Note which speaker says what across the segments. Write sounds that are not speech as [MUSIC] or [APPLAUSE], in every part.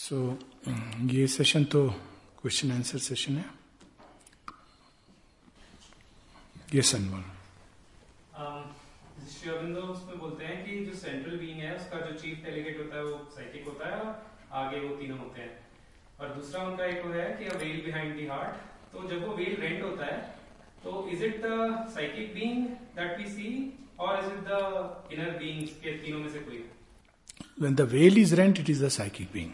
Speaker 1: सो so, ये session तो question answer session है ये सनवर um, उसमें बोलते हैं कि जो सेंट्रल बीइंग है उसका जो चीफ डेलीगेट होता है वो साइकिक होता है और आगे वो तीनों होते हैं और दूसरा उनका एक है कि
Speaker 2: अ वेल बिहाइंड हार्ट तो जब वो वेल रेंट होता है तो is it the psychic being that we see के तीनों में से कोई when the veil is rent it
Speaker 1: is the psychic being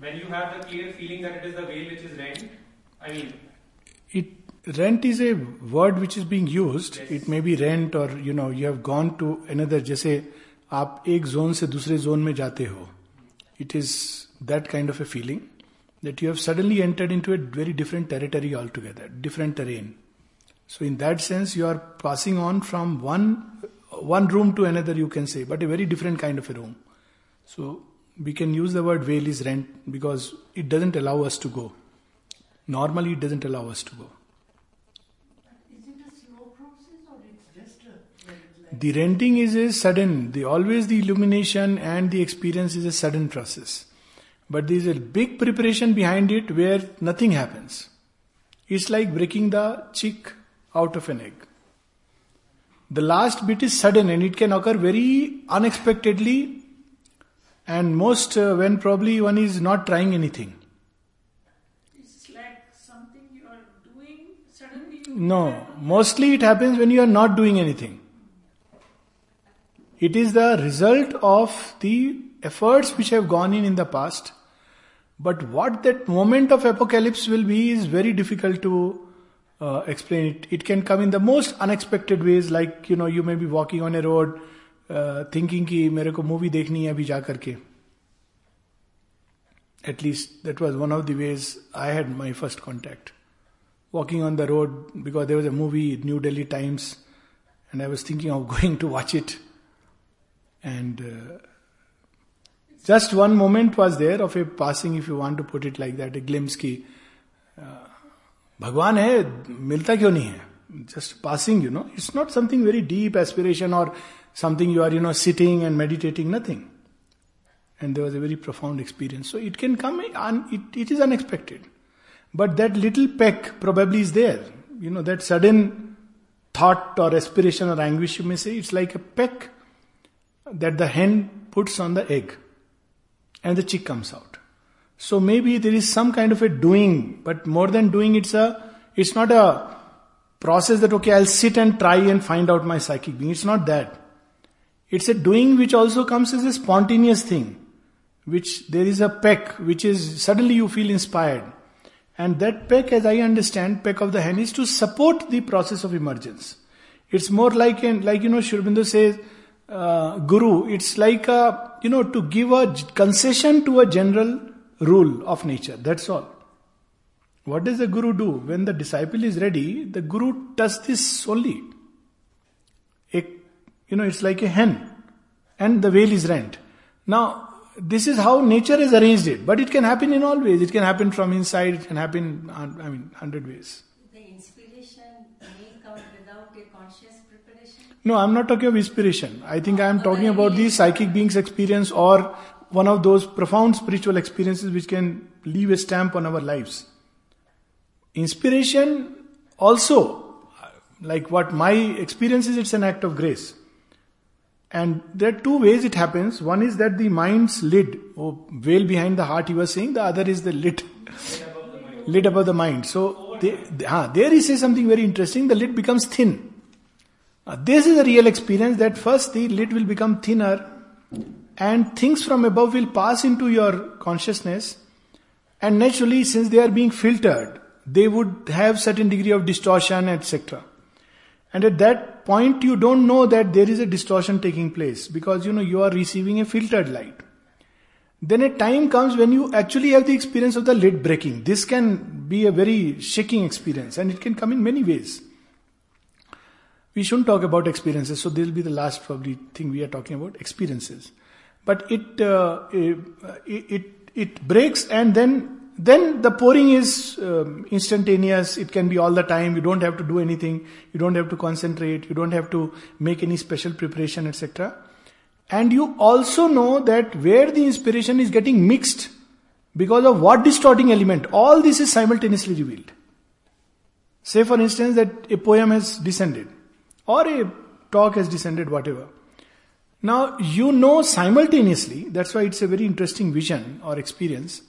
Speaker 1: when you have the clear feeling that it is the veil which is rent, I mean. It rent is
Speaker 2: a word which is being used. It may be rent or you know you have gone to another. जैसे आप एक zone से दूसरे zone में जाते हो. It is that kind of a feeling that you have suddenly entered into a very different territory altogether, different terrain. So in that sense, you are passing on from one one room to another. You can say, but a very different kind of a room. So we can use the word veil is rent because it doesn't allow us to go. Normally, it doesn't allow us to go. The renting is a sudden. The always the illumination and the experience is a sudden process, but there is a big preparation behind it where nothing happens. It's like breaking the chick out of an egg. The last bit is sudden and it can occur very unexpectedly and most uh, when probably one is not trying anything.
Speaker 3: It's like something you are doing suddenly.
Speaker 2: No, mostly it happens when you are not doing anything. It is the result of the efforts which have gone in in the past, but what that moment of apocalypse will be is very difficult to uh, explain it. It can come in the most unexpected ways, like you know, you may be walking on a road thinking uh, कि मेरे को movie देखनी है अभी जा करके at least that was one of the ways I had my first contact walking on the road because there was a movie new Delhi times and I was thinking of going to watch it and just one moment was there of a passing if you want to put it like that a glimpse की भगवान है मिलता क्यों नहीं है just passing you know it's not something very deep aspiration और something you are, you know, sitting and meditating, nothing. And there was a very profound experience. So it can come, un, it, it is unexpected. But that little peck probably is there. You know, that sudden thought or aspiration or anguish, you may say, it's like a peck that the hen puts on the egg and the chick comes out. So maybe there is some kind of a doing, but more than doing, it's a, it's not a process that, okay, I'll sit and try and find out my psychic being. It's not that. It's a doing which also comes as a spontaneous thing, which there is a peck, which is suddenly you feel inspired. And that peck, as I understand, peck of the hand is to support the process of emergence. It's more like, like you know, Shurbindo says, uh, guru, it's like a, you know, to give a concession to a general rule of nature. That's all. What does the guru do? When the disciple is ready, the guru does this solely. You know, it's like a hen. And the veil is rent. Now, this is how nature has arranged it. But it can happen in all ways. It can happen from inside, it can happen, I mean, hundred ways.
Speaker 3: The inspiration may come without a conscious preparation?
Speaker 2: No, I'm not talking of inspiration. I think I'm talking about the psychic beings experience or one of those profound spiritual experiences which can leave a stamp on our lives. Inspiration also, like what my experience is, it's an act of grace. And there are two ways it happens. One is that the mind's lid, or oh, veil behind the heart, you were saying, the other is the lid. lid above the mind. So, they, they, ah, there he says something very interesting the lid becomes thin. Uh, this is a real experience that first the lid will become thinner and things from above will pass into your consciousness. And naturally, since they are being filtered, they would have certain degree of distortion, etc. And at that point, you don't know that there is a distortion taking place because you know you are receiving a filtered light. Then a time comes when you actually have the experience of the lid breaking. This can be a very shaking experience and it can come in many ways. We shouldn't talk about experiences, so this will be the last probably thing we are talking about experiences. But it, uh, it, it, it breaks and then then the pouring is um, instantaneous it can be all the time you don't have to do anything you don't have to concentrate you don't have to make any special preparation etc and you also know that where the inspiration is getting mixed because of what distorting element all this is simultaneously revealed say for instance that a poem has descended or a talk has descended whatever now you know simultaneously that's why it's a very interesting vision or experience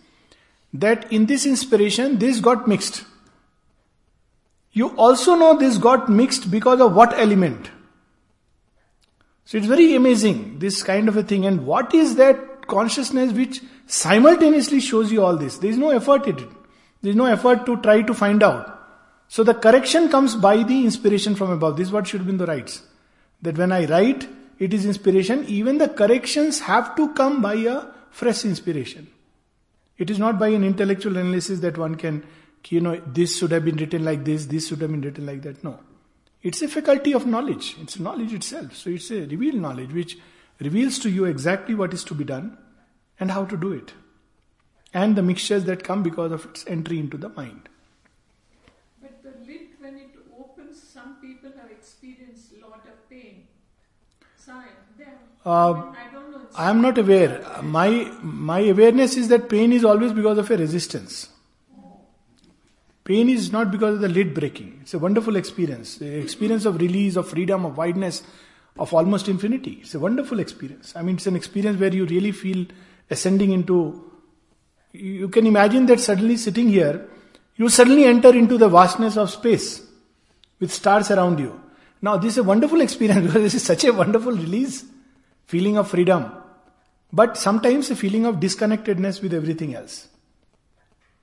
Speaker 2: that in this inspiration, this got mixed. You also know this got mixed because of what element? So it's very amazing, this kind of a thing. And what is that consciousness which simultaneously shows you all this? There is no effort in it. There is no effort to try to find out. So the correction comes by the inspiration from above. This is what the rights. That when I write, it is inspiration. Even the corrections have to come by a fresh inspiration. It is not by an intellectual analysis that one can, you know, this should have been written like this, this should have been written like that. No. It's a faculty of knowledge. It's knowledge itself. So it's a revealed knowledge which reveals to you exactly what is to be done and how to do it. And the mixtures that come because of its entry into the mind.
Speaker 3: But the lid, when it opens, some people have experienced lot of pain. Sign.
Speaker 2: Uh, I am not aware. My my awareness is that pain is always because of a resistance. Pain is not because of the lid breaking. It's a wonderful experience. The experience of release, of freedom, of wideness, of almost infinity. It's a wonderful experience. I mean, it's an experience where you really feel ascending into. You can imagine that suddenly sitting here, you suddenly enter into the vastness of space with stars around you. Now, this is a wonderful [LAUGHS] experience because this is such a wonderful release, feeling of freedom but sometimes a feeling of disconnectedness with everything else.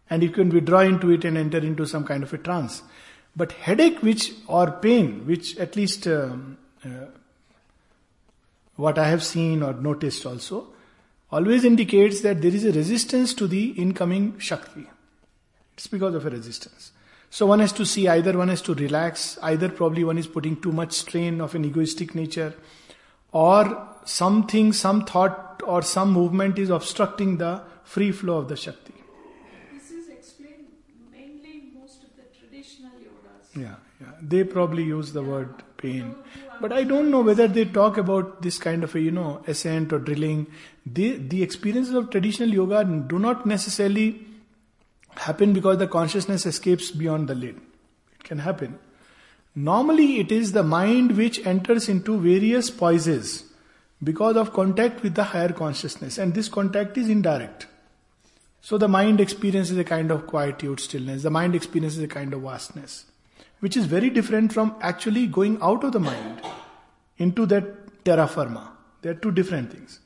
Speaker 2: And you can withdraw into it and enter into some kind of a trance. But headache, which or pain, which at least um, uh, what I have seen or noticed also, always indicates that there is a resistance to the incoming Shakti. It's because of a resistance. So one has to see either one has to relax, either probably one is putting too much strain of an egoistic nature, or something, some thought or some movement is obstructing the free flow of the Shakti.
Speaker 3: This is explained mainly in most of the traditional yogas.
Speaker 2: Yeah, yeah. They probably use the yeah. word pain. But I don't know whether they talk about this kind of a, you know, ascent or drilling. The the experiences of traditional yoga do not necessarily happen because the consciousness escapes beyond the lid. It can happen. Normally, it is the mind which enters into various poises because of contact with the higher consciousness, and this contact is indirect. So the mind experiences a kind of quietude, stillness, the mind experiences a kind of vastness, which is very different from actually going out of the mind into that terra firma. They are two different things.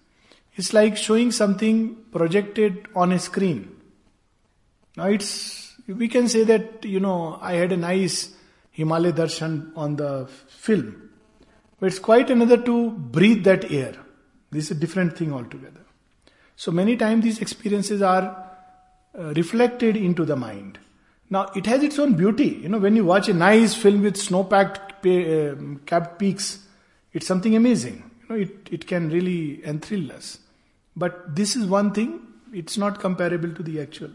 Speaker 2: It's like showing something projected on a screen. Now it's we can say that you know I had a nice Himalaya darshan on the film, but it's quite another to breathe that air. This is a different thing altogether. So many times these experiences are uh, reflected into the mind. Now it has its own beauty. You know, when you watch a nice film with snow-packed uh, um, capped peaks, it's something amazing. You know, it, it can really enthrall us. But this is one thing, it's not comparable to the actual.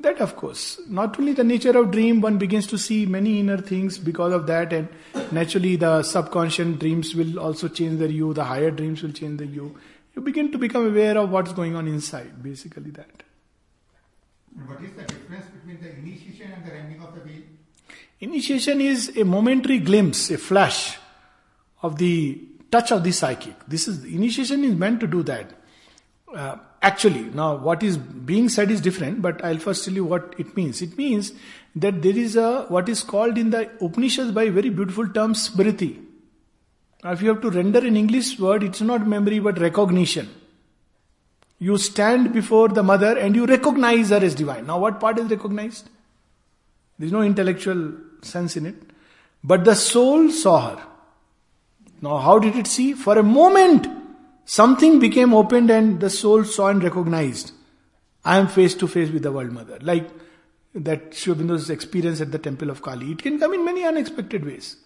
Speaker 2: That, of course, not only the nature of dream, one begins to see many inner things because of that, and naturally the subconscious dreams will also change the you, the higher dreams will change the you. You begin to become aware of what's going on inside, basically that.
Speaker 1: What is the difference between the initiation and the rending of the veil?
Speaker 2: Initiation is a momentary glimpse, a flash of the touch of the psychic. This is initiation is meant to do that. Uh, actually. Now, what is being said is different, but I'll first tell you what it means. It means that there is a what is called in the Upanishads by very beautiful term smriti. Now, if you have to render an English word, it's not memory but recognition. You stand before the mother and you recognize her as divine. Now, what part is recognized? There's no intellectual sense in it. But the soul saw her. Now, how did it see? For a moment, something became opened and the soul saw and recognized. I am face to face with the World Mother. Like that Shobindo's experience at the Temple of Kali. It can come in many unexpected ways.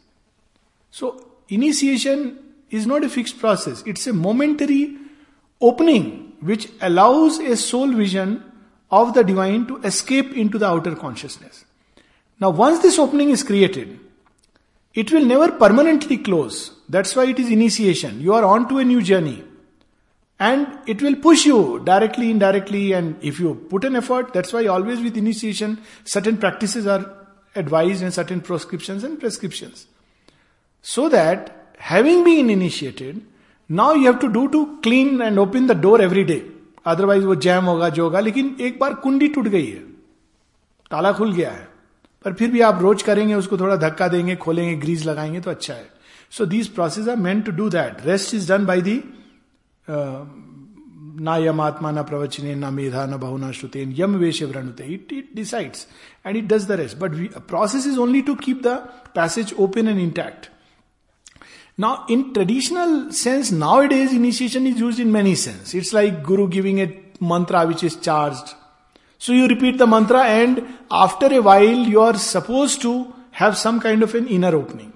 Speaker 2: So, initiation is not a fixed process, it's a momentary opening which allows a soul vision of the divine to escape into the outer consciousness. Now, once this opening is created, it will never permanently close. That's why it is initiation. You are on to a new journey. and it will push you directly, indirectly, and if you put an effort, that's why always with initiation, certain practices are advised and certain proscriptions and prescriptions. So that having been initiated, now you have to do to clean and open the door every day otherwise वो jam होगा जो होगा लेकिन एक बार कुंडी टूट गई है ताला खुल गया है पर फिर भी आप रोज करेंगे उसको थोड़ा धक्का देंगे खोलेंगे ग्रीस लगाएंगे तो अच्छा है so these process are meant to do that rest is done by the ना यम आत्मा ना प्रवचने ना मेधा ना बहु ना श्रुतेन यम वेश वृणुते it it decides and it does the rest but process is only to keep the passage open and intact Now, in traditional sense, nowadays initiation is used in many sense. It's like guru giving a mantra which is charged. So you repeat the mantra and after a while you are supposed to have some kind of an inner opening.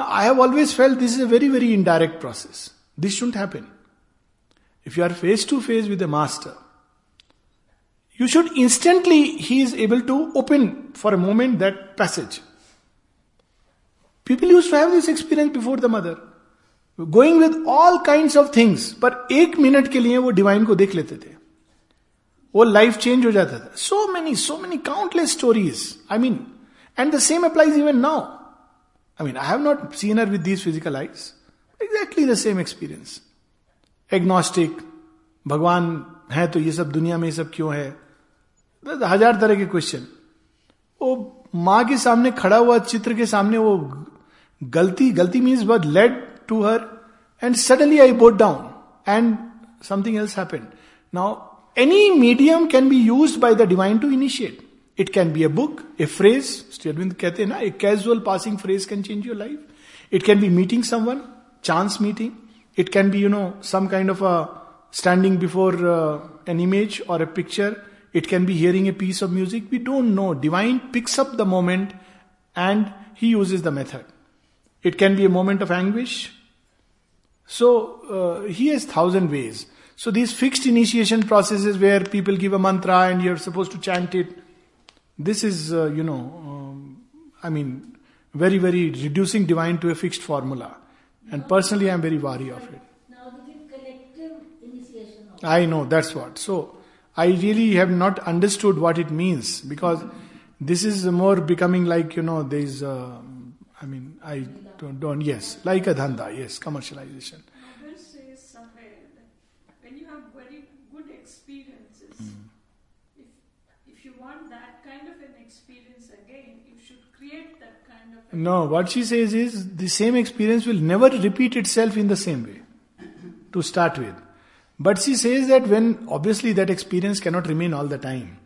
Speaker 2: Now, I have always felt this is a very, very indirect process. This shouldn't happen. if you are face to face with a master, you should instantly, he is able to open for a moment that passage. People used to have this experience before the mother. Going with all kinds of things, but ek minute ke liye wo divine ko dekh lete the. life change ho So many, so many countless stories. I mean, and the same applies even now. I mean, I have not seen her with these physical eyes. Exactly the same experience. Agnostic भगवान है तो ये सब दुनिया में ये सब क्यों है तो हजार तरह के क्वेश्चन वो माँ के सामने खड़ा हुआ चित्र के सामने वो गलती गलती means but led to her and suddenly I boat down and something else happen now any medium can be use by the divine to initiate it can be a book a phrase statement कहते हैं ना a casual passing phrase can change your life it can be meeting one chance meeting It can be, you know, some kind of a standing before uh, an image or a picture. It can be hearing a piece of music. We don't know. Divine picks up the moment and he uses the method. It can be a moment of anguish. So uh, he has thousand ways. So these fixed initiation processes where people give a mantra and you're supposed to chant it, this is, uh, you know, um, I mean, very, very reducing divine to a fixed formula. And personally, I'm very wary of it.
Speaker 3: I
Speaker 2: know, that's what. So, I really have not understood what it means because this is more becoming like, you know, there's, uh, I mean, I don't, don't, yes, like a dhanda, yes, commercialization.
Speaker 3: Nobel says somewhere that when you have very good experiences, mm if, if you want that kind of
Speaker 2: an experience, no, what she says is the same experience will never repeat itself in the same way to start with. But she says that when, obviously, that experience cannot remain all the time.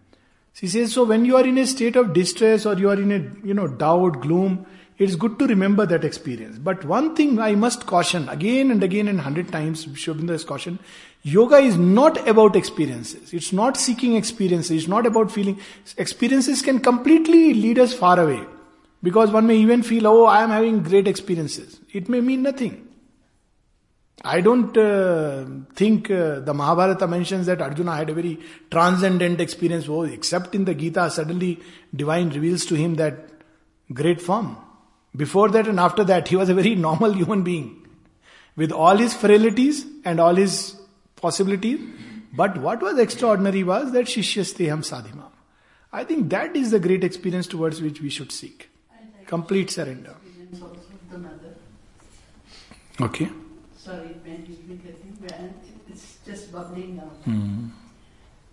Speaker 2: She says, so when you are in a state of distress or you are in a, you know, doubt, gloom, it's good to remember that experience. But one thing I must caution again and again and hundred times, Shobinda has cautioned, yoga is not about experiences. It's not seeking experiences. It's not about feeling. Experiences can completely lead us far away. Because one may even feel, oh, I am having great experiences. It may mean nothing. I don't uh, think uh, the Mahabharata mentions that Arjuna had a very transcendent experience, oh, except in the Gita, suddenly divine reveals to him that great form. Before that and after that, he was a very [LAUGHS] normal human being with all his frailties and all his possibilities. But what was extraordinary was that Shishya sadhimam. I think that is the great experience towards which we should seek complete surrender. Okay.
Speaker 3: Sorry, when it's just bubbling now. Mm.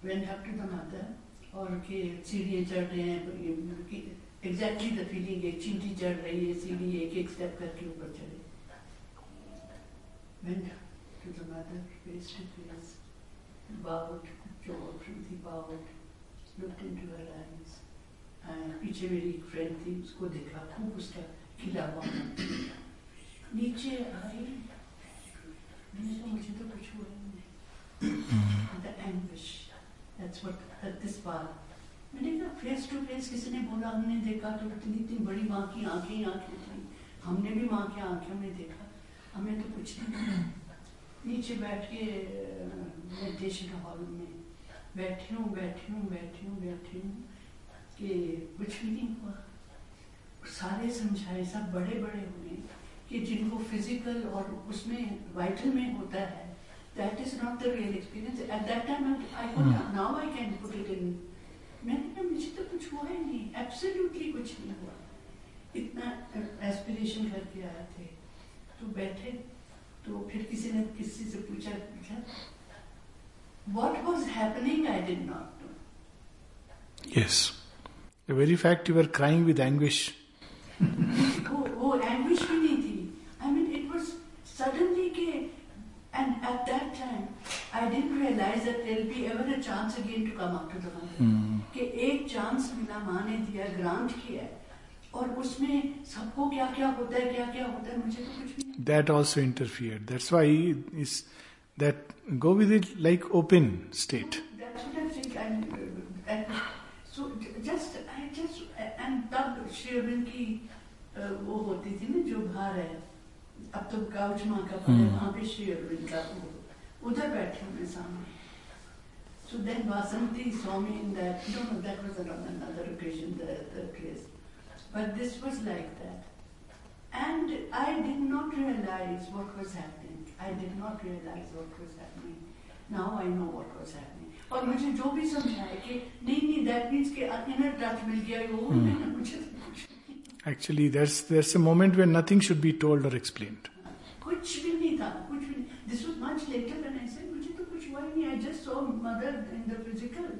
Speaker 3: When to the mother, or the सीढ़ियाँ चढ़ रहे हैं exactly the feeling एक चींटी चढ़ रही है सीढ़ी एक एक स्टेप करके Went to the mother, face to face, bowed, jaw, bowed, looked into her eyes. पीछे मेरी फ्रेंड थी उसको देखा खूब उसका खिला हुआ नीचे आई मुझे तो कुछ हुआ नहीं the anguish that's what this बार मैंने कहा फेस टू फेस किसी ने बोला हमने देखा तो इतनी इतनी बड़ी माँ की आंखें ही आंखें थी हमने भी माँ की आंखें में देखा हमें तो कुछ नहीं नीचे बैठ के मेडिटेशन हॉल में बैठी हूँ बैठी हूँ बैठी हूँ बैठी हूँ कि कुछ भी नहीं हुआ सारे समझाए सब बड़े बड़े हुए कि जिनको फिजिकल और उसमें वाइटल में होता है that is not the real experience at that time I I could, hmm. now I can put मैंने कहा मुझे तो कुछ हुआ ही नहीं एब्सोल्युटली कुछ नहीं हुआ इतना एस्पिरेशन करके आए थे तो बैठे तो फिर किसी ने किसी से पूछा पूछा what was happening I did not know
Speaker 2: yes very fact you were crying with anguish. [LAUGHS]
Speaker 3: oh, oh, anguish, Vinithi. I mean, it was suddenly came. And at that time, I didn't realize that there'll be ever a chance again to come out of the mother. Mm. Ek chance mila maa ne diya, grant kiya. Aur usme sabko kya kya hota hai, to kuch
Speaker 2: That also interfered. That's why he is, that go with it like open state.
Speaker 3: That's what I think. Uh, i so just, and तब श्री की वो होती थी ना जो बाहर है अब तो काउच माँ का पर वहां पे श्री अरविंद का उधर सामने So then Vasanti saw me in that. No, no, that was on another occasion, the, the place. But this was like that. And I did not realize what was happening. I did not realize what was happening. Now I know what was happening. और मुझे जो भी समझाया कि नहीं नहीं that means कि inner touch मिल
Speaker 2: गया वो मुझे actually that's that's a moment where nothing should be told और एक्सप्लेन्ड
Speaker 3: कुछ भी नहीं था कुछ भी नहीं this was much later when I said मुझे तो कुछ हुआ ही नहीं I just saw mother in the physical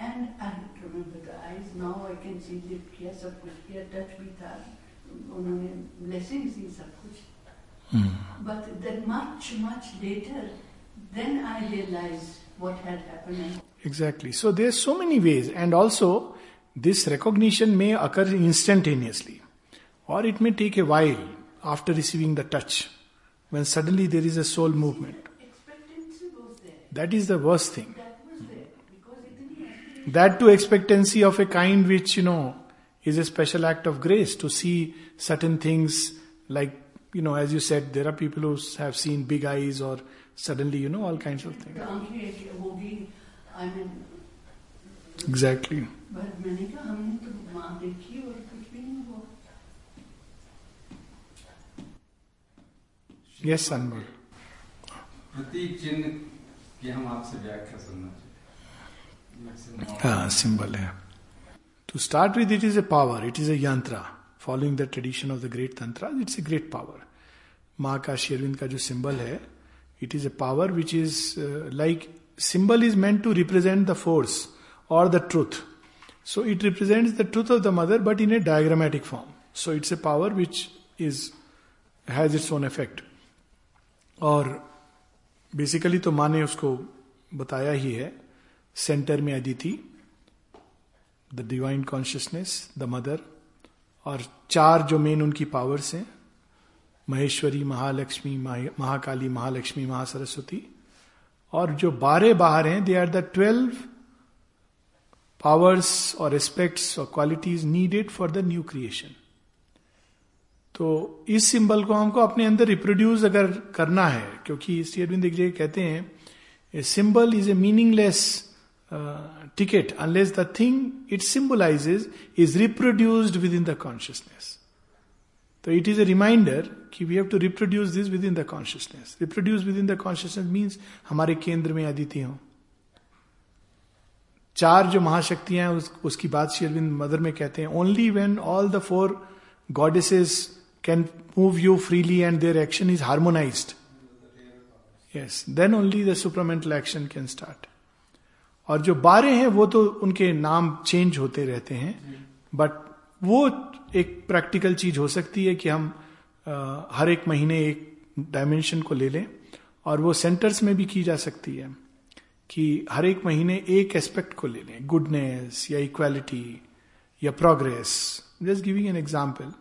Speaker 3: and I remember the eyes now I can see this किया सब कुछ किया टच भी था उन्होंने ब्लेसिंग्स दी सब कुछ but then much much later then I realised what had
Speaker 2: happened. Exactly. So there are so many ways, and also this recognition may occur instantaneously, or it may take a while after receiving the touch, when suddenly there is a soul movement. That is the worst thing.
Speaker 3: That,
Speaker 2: that to expectancy of a kind which, you know, is a special act of grace to see certain things like, you know, as you said, there are people who have seen big eyes or Suddenly, you know all kinds of things. Exactly. Yes, Anmol.
Speaker 1: प्रतीक चिन्ह
Speaker 2: की To start with, it is a power, it is a yantra. Following the tradition of the great tantras, it's a great power. माँ का शेरविंद का जो symbol है It is a power which is uh, like symbol is meant to represent the force or the truth. So it represents the truth of the mother but in a diagrammatic form. So it's a power which is has its own effect. और basically तो माँ ने उसको बताया ही है centre में Aditi the divine consciousness the mother और चार जो मेन उनकी पावर्स हैं महेश्वरी महालक्ष्मी महाकाली महालक्ष्मी महासरस्वती और जो बारह बाहर हैं they are the twelve powers और रिस्पेक्ट्स और qualities needed for the new creation तो इस सिंबल को हमको अपने अंदर रिप्रोड्यूस अगर करना है क्योंकि अरविंद कहते हैं a symbol is a meaningless ticket unless the thing it symbolises is reproduced within the consciousness तो इट इज अ रिमाइंडर कि we have to reproduce this within the consciousness reproduce within the consciousness means हमारे केंद्र में अदिति हो चार जो महाशक्तियां हैं उस, उसकी बात श्री अरविंद मदर में कहते हैं only when all the four goddesses can move you freely and their action is harmonise yes then only the supermental action can start और जो बारे हैं वो तो उनके नाम चेंज होते रहते हैं बट वो एक प्रैक्टिकल चीज हो सकती है कि हम आ, हर एक महीने एक डायमेंशन को ले लें और वो सेंटर्स में भी की जा सकती है कि हर एक महीने एक एस्पेक्ट को ले लें गुडनेस या इक्वालिटी या progress just giving an example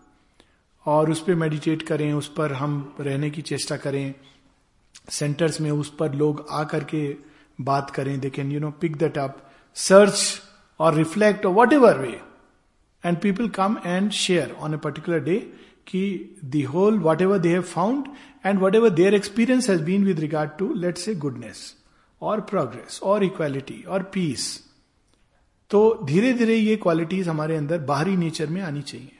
Speaker 2: और उस पर मेडिटेट करें उस पर हम रहने की चेष्टा करें सेंटर्स में उस पर लोग आ करके बात करें they can you know pick that up search और रिफ्लेक्ट और whatever way and people come and share on a particular day कि the whole whatever they have found and whatever their experience has been with regard to let's a goodness और progress और equality और peace तो धीरे धीरे ये qualities हमारे अंदर बाहरी नेचर में आनी चाहिए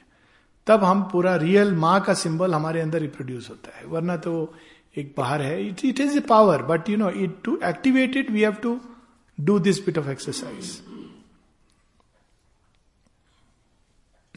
Speaker 2: तब हम पूरा रियल माँ का सिंबल हमारे अंदर रिप्रोड्यूस होता है वरना तो एक बाहर है it it is a power but you know it to activate it we have to do this bit of exercise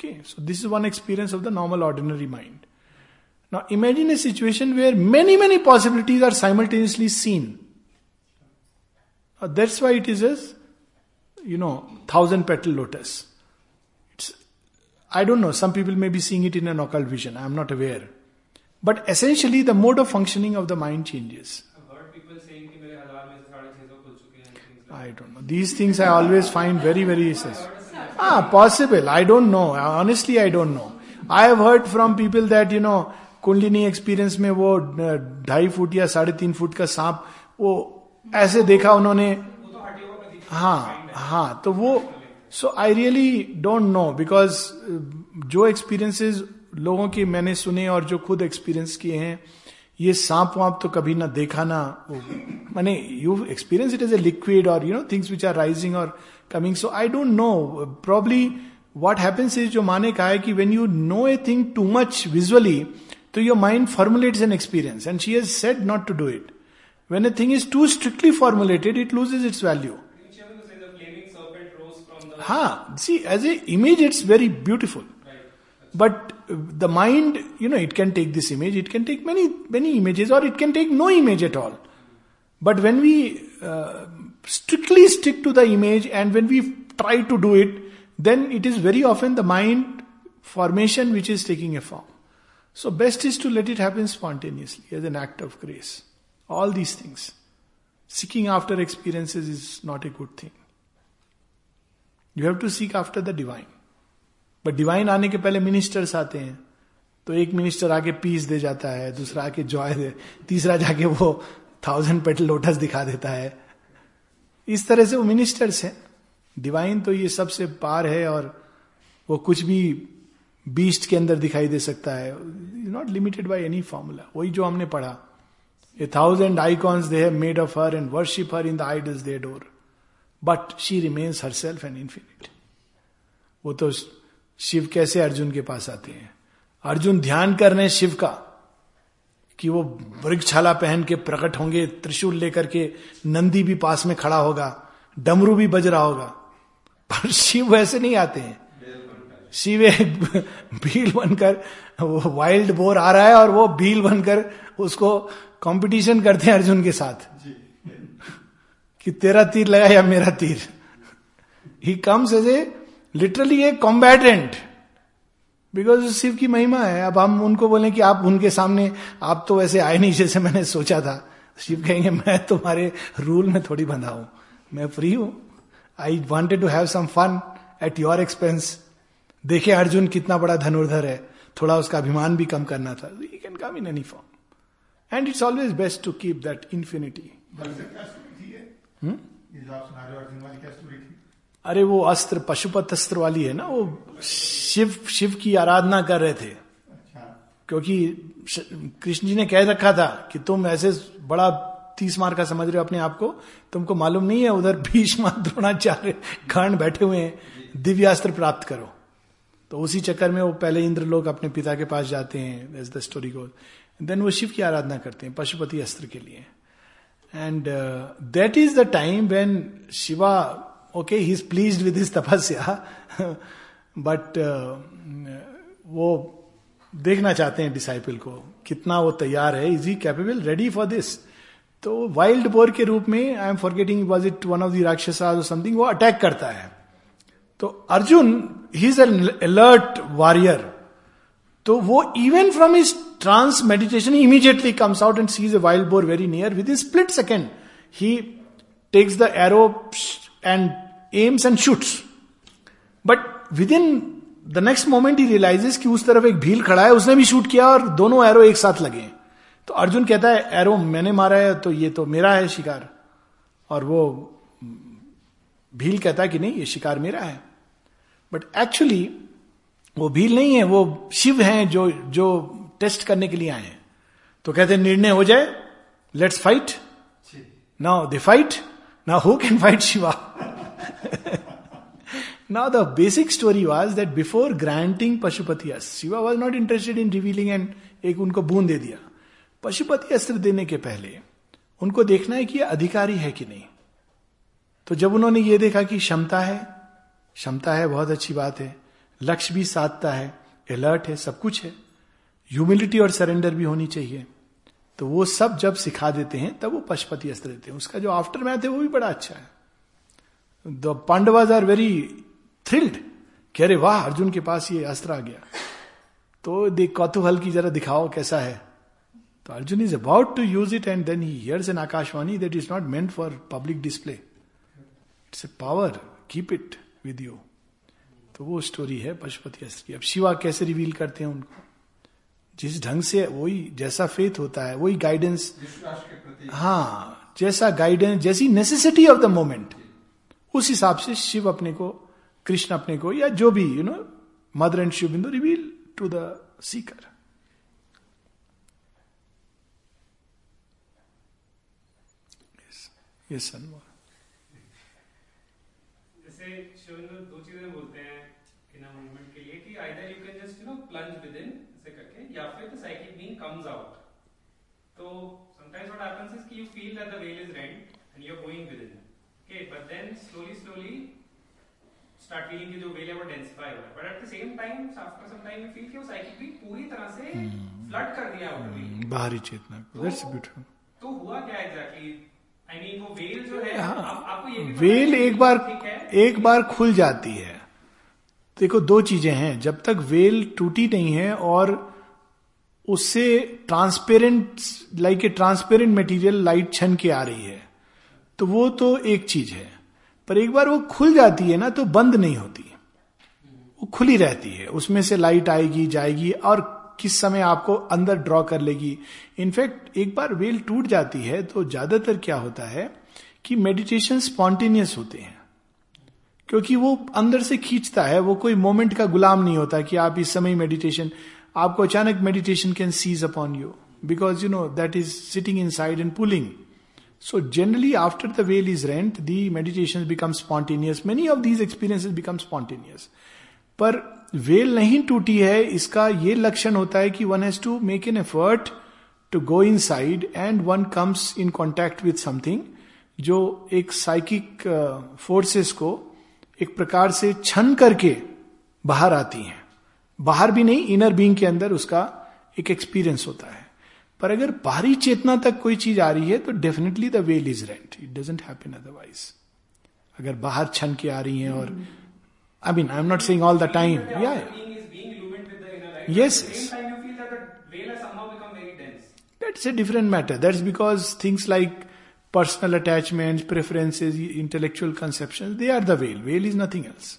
Speaker 2: Okay, so this is one experience of the normal, ordinary mind. Now imagine a situation where many, many possibilities are simultaneously seen. Uh, that's why it is a, you know, thousand petal lotus. It's, I don't know, some people may be seeing it in an occult vision, I am not aware. But essentially, the mode of functioning of the mind changes. I don't know. These things I always find very, very. Sense. Ah, possible. I don't know. Honestly, I don't know. I have heard from people that you know kundalini experience में वो uh, ढाई foot या साढ़े तीन foot का सांप वो ऐसे देखा उन्होंने हाँ हाँ तो वो so I really don't know because जो एक्सपीरियंसेस लोगों के मैंने सुने और जो खुद एक्सपीरियंस किए हैं ये सांप वाप तो कभी ना देखा ना मैंने you experience it is a liquid और you know things which are rising और coming so I don't know probably what happens is जो माने कहा है कि when you know a thing too much visually तो your mind formulates an experience and she has said not to do it when a thing is too strictly formulated it loses its value हाँ see as A image it's very beautiful but the mind you know it can take this image it can take many many images और it can take no image at all but when we strictly stick to the image and when we try to do it, then it is very often the mind formation which is taking a form. So, best is to let it happen spontaneously as an act of grace. All these things. Seeking after experiences is not a good thing. You have to seek after the divine. but divine aane ke pehle ministers aate hain तो एक minister आके peace दे जाता है दूसरा आके joy दे तीसरा जाके वो थाउजेंड पेटल लोटस दिखा देता है इस तरह से वो मिनिस्टर्स हैं डिवाइन तो ये सबसे पार है और वो कुछ भी बीस्ट के अंदर दिखाई दे सकता है not limited by any formula वही जो हमने पढ़ा a thousand icons they have made of her and worship her in the idols they adore but she remains herself and infinite वो तो शिव कैसे अर्जुन के पास आते हैं अर्जुन ध्यान कर रहे हैं शिव का कि वो वृक्षाला पहन के प्रकट होंगे त्रिशूल लेकर के नंदी भी पास में खड़ा होगा डमरू भी बज रहा होगा पर शिव वैसे नहीं आते हैं शिव एक भील बनकर वो वाइल्ड बोर आ रहा है और वो भील बनकर उसको कंपटीशन करते हैं अर्जुन के साथ कि तेरा तीर लगा या मेरा तीर ही comes as a literally a combatant because Shiva की महिमा है अब हम उनको बोले कि आप उनके सामने आप तो वैसे आए नहीं जैसे मैंने सोचा था शिव कहेंगे मैं तुम्हारे रूल में थोड़ी बंधा हूं मैं फ्री हूं I wanted to have some fun at your expense देखे अर्जुन कितना बड़ा धनुर्धर है थोड़ा उसका अभिमान भी कम करना था you can come in any form and it's always best to keep that infinity अरे वो अस्त्र पशुपत अस्त्र वाली है ना वो शिव शिव की आराधना कर रहे थे अच्छा। क्योंकि कृष्ण जी ने कह रखा था कि तुम ऐसे बड़ा तीस मार का समझ रहे हो अपने आप को तुमको मालूम नहीं है उधर भीष्म [LAUGHS] द्रोणाचार्य खंड बैठे हुए हैं दिव्यास्त्र प्राप्त करो तो उसी चक्कर में वो पहले इंद्र लोग अपने पिता के पास जाते हैं एज द स्टोरी को देन वो शिव की आराधना करते हैं पशुपति अस्त्र के लिए and that is the time when Shiva okay he is please with his तपस्या बट वो देखना चाहते हैं डिसाइपल को कितना वो तैयार है is he capable ready for this तो वाइल्ड बोर के रूप में I am getting was it one of the rakshasas something वो अटैक करता है तो Arjun he is an alert warrior तो वो even from his trance meditation immediately comes out and sees a wild boar very near within split second he takes the arrow and aims and shoots but within the next moment he realises कि उस तरफ एक भील खड़ा है उसने भी shoot किया और दोनों एरो एक साथ लगे तो अर्जुन कहता है एरो मैंने मारा है तो ये तो मेरा है शिकार और वो भील कहता है कि नहीं ये शिकार मेरा है बट एक्चुअली वो भील नहीं है वो शिव हैं जो जो टेस्ट करने के लिए आए हैं तो कहते निर्णय हो जाए let's fight now they fight Now, who can fight Shiva? now, the basic story was that before granting Pashupatias, Shiva was not interested in revealing and एक उनको बूंद दे दिया पशुपति अस्त्र देने के पहले उनको देखना है कि ये अधिकारी है कि नहीं तो जब उन्होंने ये देखा कि क्षमता है क्षमता है बहुत अच्छी बात है लक्ष्य भी साधता है अलर्ट है सब कुछ है ह्यूमिलिटी और सरेंडर भी होनी चाहिए तो वो सब जब सिखा देते हैं तब वो पशुपति अस्त्र देते हैं उसका जो आफ्टर मैथ है वो भी बड़ा अच्छा है the Pandavas are very thrilled कह रहे वाह अर्जुन के पास ये अस्त्र आ गया तो दे कौतूहल की जरा दिखाओ कैसा है तो Arjun is about to use it and then he hears an akashvani that is not meant for public display it's a power keep it with you तो वो स्टोरी है पशुपति अस्त्र की अब शिवा कैसे रिवील करते हैं उनको जिस ढंग से वही जैसा फेथ होता है वही गाइडेंस हाँ जैसा गाइडेंस जैसी नेसेसिटी ऑफ द मोमेंट उस हिसाब से शिव अपने को कृष्ण अपने को या जो भी you know mother and Shiv बिंदु रिवील टू द सीकर जैसे दो
Speaker 1: चीजें बोलते हैं कि ना मूवमेंट के लिए कि either you can just you know plunge with comes out. So sometimes what happens is you feel that the veil is rent and you're going within.
Speaker 2: Okay, but then slowly, slowly start feeling कि जो well है वो densify हो रहा है but at the same time after some time you feel कि वो cycle भी पूरी तरह से फ्लड कर दिया आउटर वेल बाहरी चेतना को दैट्स ब्यूटीफुल
Speaker 1: तो हुआ क्या एग्जैक्टली आई मीन वो वेल
Speaker 2: जो है हाँ, आप, आपको ये भी वेल एक बार एक बार खुल जाती है देखो दो चीजें हैं जब तक वेल टूटी नहीं है और उससे transparent like a transparent material light छन के आ रही है तो वो तो एक चीज है पर एक बार वो खुल जाती है ना तो बंद नहीं होती वो खुली रहती है उसमें से लाइट आएगी जाएगी और किस समय आपको अंदर ड्रॉ कर लेगी इनफैक्ट एक बार वेल टूट जाती है तो ज्यादातर क्या होता है कि मेडिटेशन स्पॉन्टेनियस होते हैं क्योंकि वो अंदर से खींचता है वो कोई मोमेंट का गुलाम नहीं होता कि आप इस समय मेडिटेशन आपको अचानक meditation can seize upon you because you know that is sitting inside and pulling so generally after the well is rent the meditation become spontaneous many of these experience become spontaneous पर well नहीं टूटी है इसका ये लक्षण होता है कि one has to make an effort to go inside and one comes in contact with something जो एक साइकिक फोर्सेस uh, को एक प्रकार से छन करके बाहर आती हैं बाहर भी नहीं इनर बींग के अंदर उसका एक एक्सपीरियंस होता है पर अगर बाहरी चेतना तक कोई चीज आ रही है तो definitely the well is rent it happen otherwise अगर बाहर छन के आ रही है और I mean I am not saying all the time या yes that's a different matter that's because things like personal attachment preferences intellectual conception they are the well well is nothing else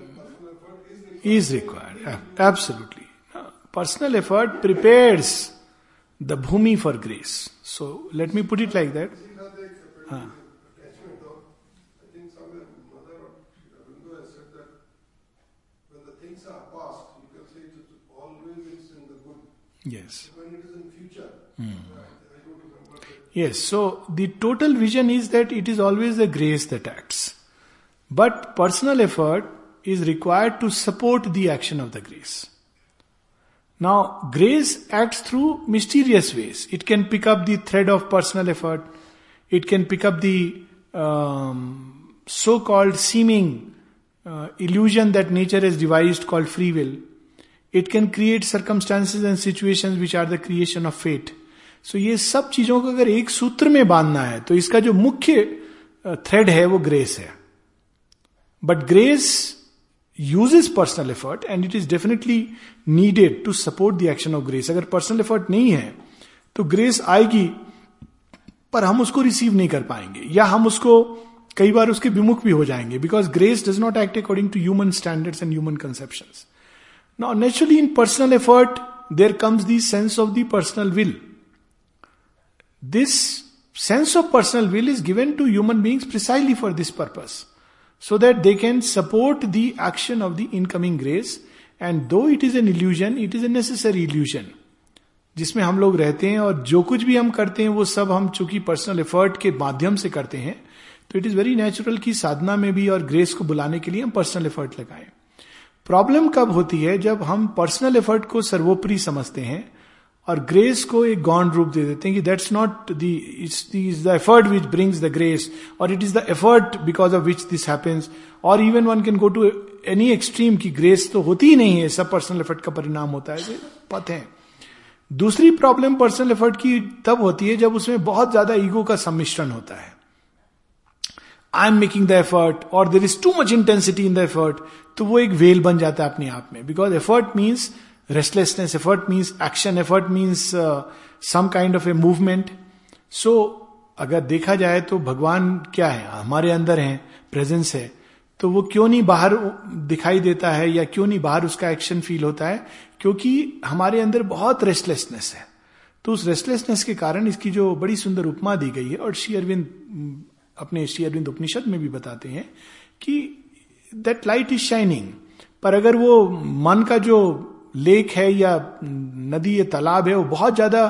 Speaker 2: is required. Absolutely. Personal effort prepares the bhumi for grace. So let me put it like that. Huh. Yes. Future, mm. yes, so the total vision is that it is always the grace that acts. But personal effort is required to support the action of the grace. Now, grace acts through mysterious ways. It can pick up the thread of personal effort, it can pick up the um, so called seeming uh, illusion that nature has devised called free will. It can create circumstances and situations which are the creation of fate. So so, ये सब चीजों को अगर एक सूत्र में बांधना है तो इसका जो मुख्य थ्रेड है वो ग्रेस है but grace uses personal effort and it is definitely needed to support the action of grace अगर पर्सनल एफर्ट नहीं है तो ग्रेस आएगी पर हम उसको रिसीव नहीं कर पाएंगे या हम उसको कई बार उसके विमुख भी हो जाएंगे because grace does not act according to human standards and human conception no naturally in personal effort there comes the sense of the personal will this sense of personal will is given to human beings precisely for this purpose so that they can support the action of the incoming grace and though it is an illusion it is a necessary illusion जिसमें हम लोग रहते हैं और जो कुछ भी हम करते हैं वो सब हम चूंकि पर्सनल एफर्ट के माध्यम से करते हैं तो इट इज वेरी नेचुरल कि साधना में भी और ग्रेस को बुलाने के लिए हम पर्सनल एफर्ट लगाएं प्रॉब्लम कब होती है जब हम पर्सनल एफर्ट को सर्वोपरि समझते हैं और ग्रेस को एक गॉन्ड रूप दे देते हैं कि that's not these is the effort which brings the grace और it is the effort because of which this happens और even one can go to any extreme की ग्रेस तो होती ही नहीं है सब पर्सनल एफर्ट का परिणाम होता है पथ है दूसरी प्रॉब्लम पर्सनल एफर्ट की तब होती है जब उसमें बहुत ज्यादा ईगो का सम्मिश्रण होता है I am making the effort और there is too much intensity in the effort तो वो एक वेल बन जाता है अपने आप में because effort means restlessness effort means action effort means some kind of a movement so अगर देखा जाए तो भगवान क्या है हमारे अंदर है प्रेजेंस है तो वो क्यों नहीं बाहर दिखाई देता है या क्यों नहीं बाहर उसका एक्शन फील होता है क्योंकि हमारे अंदर बहुत रेस्टलेसनेस है तो उस रेस्टलेसनेस के कारण इसकी जो बड़ी सुंदर उपमा दी गई है और श्री अरविंद अपने श्री अरविंद उपनिषद में भी बताते हैं कि दैट लाइट इज शाइनिंग पर अगर वो मन का जो लेक है या नदी या तालाब है वो बहुत ज्यादा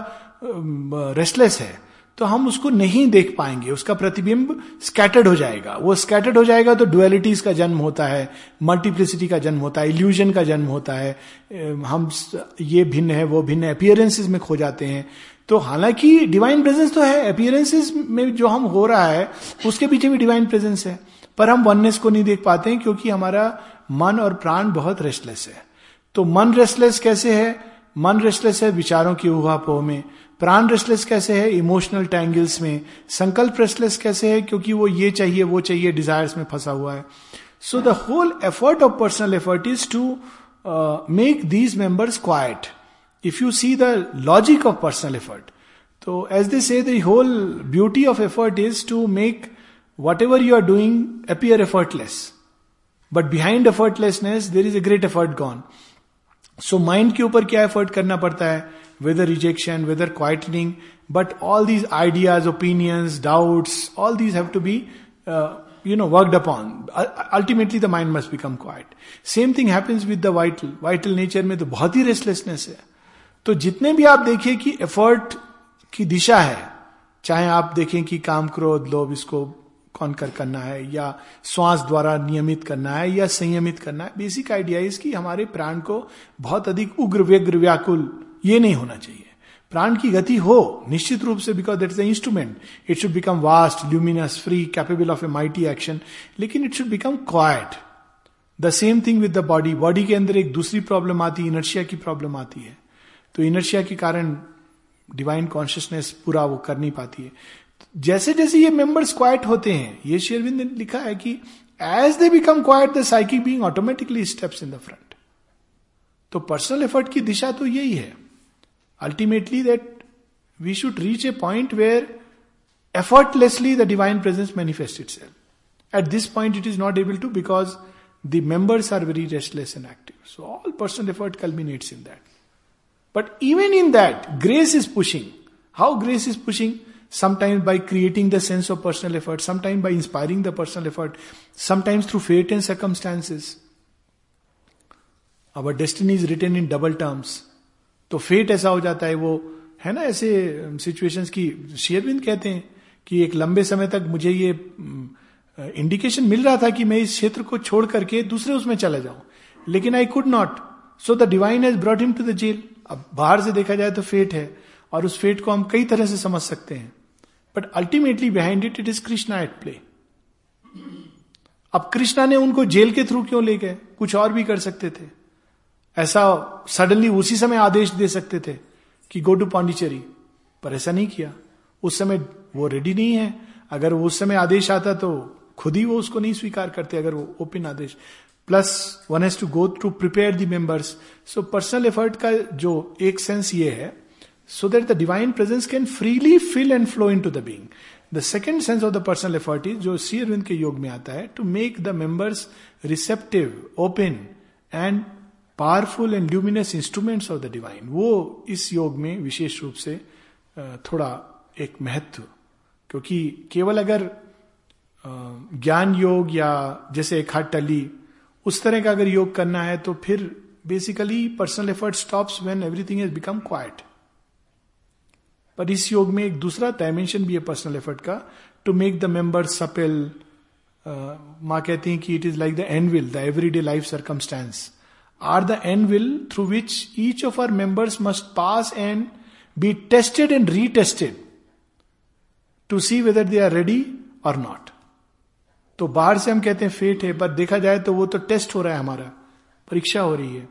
Speaker 2: रेस्टलेस है तो हम उसको नहीं देख पाएंगे उसका प्रतिबिंब स्कैटर्ड हो जाएगा वो स्कैटर्ड हो जाएगा तो डुअलिटीज का जन्म होता है मल्टीप्लिसिटी का जन्म होता है इल्यूजन का जन्म होता है हम ये भिन्न है वो भिन्न अपियरेंसेज में खो जाते हैं तो हालांकि डिवाइन प्रेजेंस तो है अपियरेंसेज में जो हम हो रहा है उसके पीछे भी डिवाइन प्रेजेंस है पर हम वननेस को नहीं देख पाते हैं क्योंकि हमारा मन और प्राण बहुत रेस्टलेस है तो मन रेस्टलेस कैसे है मन रेस्टलेस है विचारों की उहापोह में प्राण रेस्टलेस कैसे है इमोशनल टैंगल्स में संकल्प रेस्टलेस कैसे है क्योंकि वो ये चाहिए वो चाहिए डिजायर्स में फंसा हुआ है so the whole effort of personal effort is to make these members quiet if you see the logic of personal effort तो as they say the whole beauty of effort is to make whatever you are doing appear effortless but behind effortlessness there is a great effort gone so mind के ऊपर क्या effort करना पड़ता है whether rejection whether quietening but all these ideas opinions doubts all these have to be you know worked upon ultimately the mind must become quiet same thing happens with the vital vital nature में तो बहुत ही restlessness है तो जितने भी आप देखिए कि एफर्ट की दिशा है चाहे आप देखें कि काम क्रोध लोभ इसको कर करना है या श्वास द्वारा नियमित करना है या संयमित करना है बेसिक आइडिया इज कि हमारे प्राण को बहुत अधिक उग्र व्यग्र व्याकुल ये नहीं होना चाहिए प्राण की गति हो निश्चित रूप से because that is instrument it should become vast luminous free capable of a mighty action लेकिन it should become quite the same thing with the body body के अंदर एक दूसरी प्रॉब्लम आती है इनर्शिया की प्रॉब्लम आती है तो इनर्शिया के कारण डिवाइन कॉन्शियसनेस पूरा वो कर नहीं पाती है जैसे जैसे ये मेंबर्स क्वाइट होते हैं ये शेरविंद ने लिखा है कि as they become quite the psychic being automatically steps in the front तो पर्सनल एफर्ट की दिशा तो यही है ultimately that we should reach a point where effortlessly the divine presence manifest itself at this point it is not able to because the members are very restless and active so all personal effort culminates in that but even in that grace is pushing how grace is pushing sometimes by creating the sense of personal effort, sometimes by inspiring the personal effort, sometimes through fate and circumstances. Our destiny is written in double terms तो fate ऐसा हो जाता है वो है ना ऐसे situations की शेयरविंद कहते हैं कि एक लंबे समय तक मुझे ये इंडिकेशन मिल रहा था कि मैं इस क्षेत्र को छोड़ करके दूसरे उसमें चला जाऊं लेकिन I could not so the divine has brought him to the jail अब बाहर से देखा जाए तो फेट है और उस फेट को हम कई तरह से समझ सकते हैं but ultimately behind it it is Krishna at play अब कृष्णा ने उनको जेल के थ्रू क्यों ले गए कुछ और भी कर सकते थे ऐसा सडनली उसी समय आदेश दे सकते थे कि गो टू पांडिचेरी पर ऐसा नहीं किया उस समय वो रेडी नहीं है अगर उस समय आदेश आता तो खुद ही वो उसको नहीं स्वीकार करते अगर वो ओपन आदेश plus one has to go to prepare the members so personal effort का जो एक सेंस ये है so that the divine presence can freely fill and flow into the being the second sense of the personal effort is जो सी अरविंद के योग में आता है to make the members receptive open and powerful and luminous instruments of the divine वो इस योग में विशेष रूप से थोड़ा एक महत्व क्योंकि केवल अगर ज्ञान योग या जैसे एक हाथ टली उस तरह का अगर योग करना है तो फिर basically personal effort stops when everything is become quiet पर इस योग में एक दूसरा डायमेंशन भी है पर्सनल एफर्ट का to make the member supple माँ कहती हैं कि it is like the anvil the everyday life circumstances are the anvil through which each of our members must pass and be tested and retested to see whether they are ready और not तो बाहर से हम कहते हैं fate है पर देखा जाए तो वो तो टेस्ट हो रहा है हमारा परीक्षा हो रही है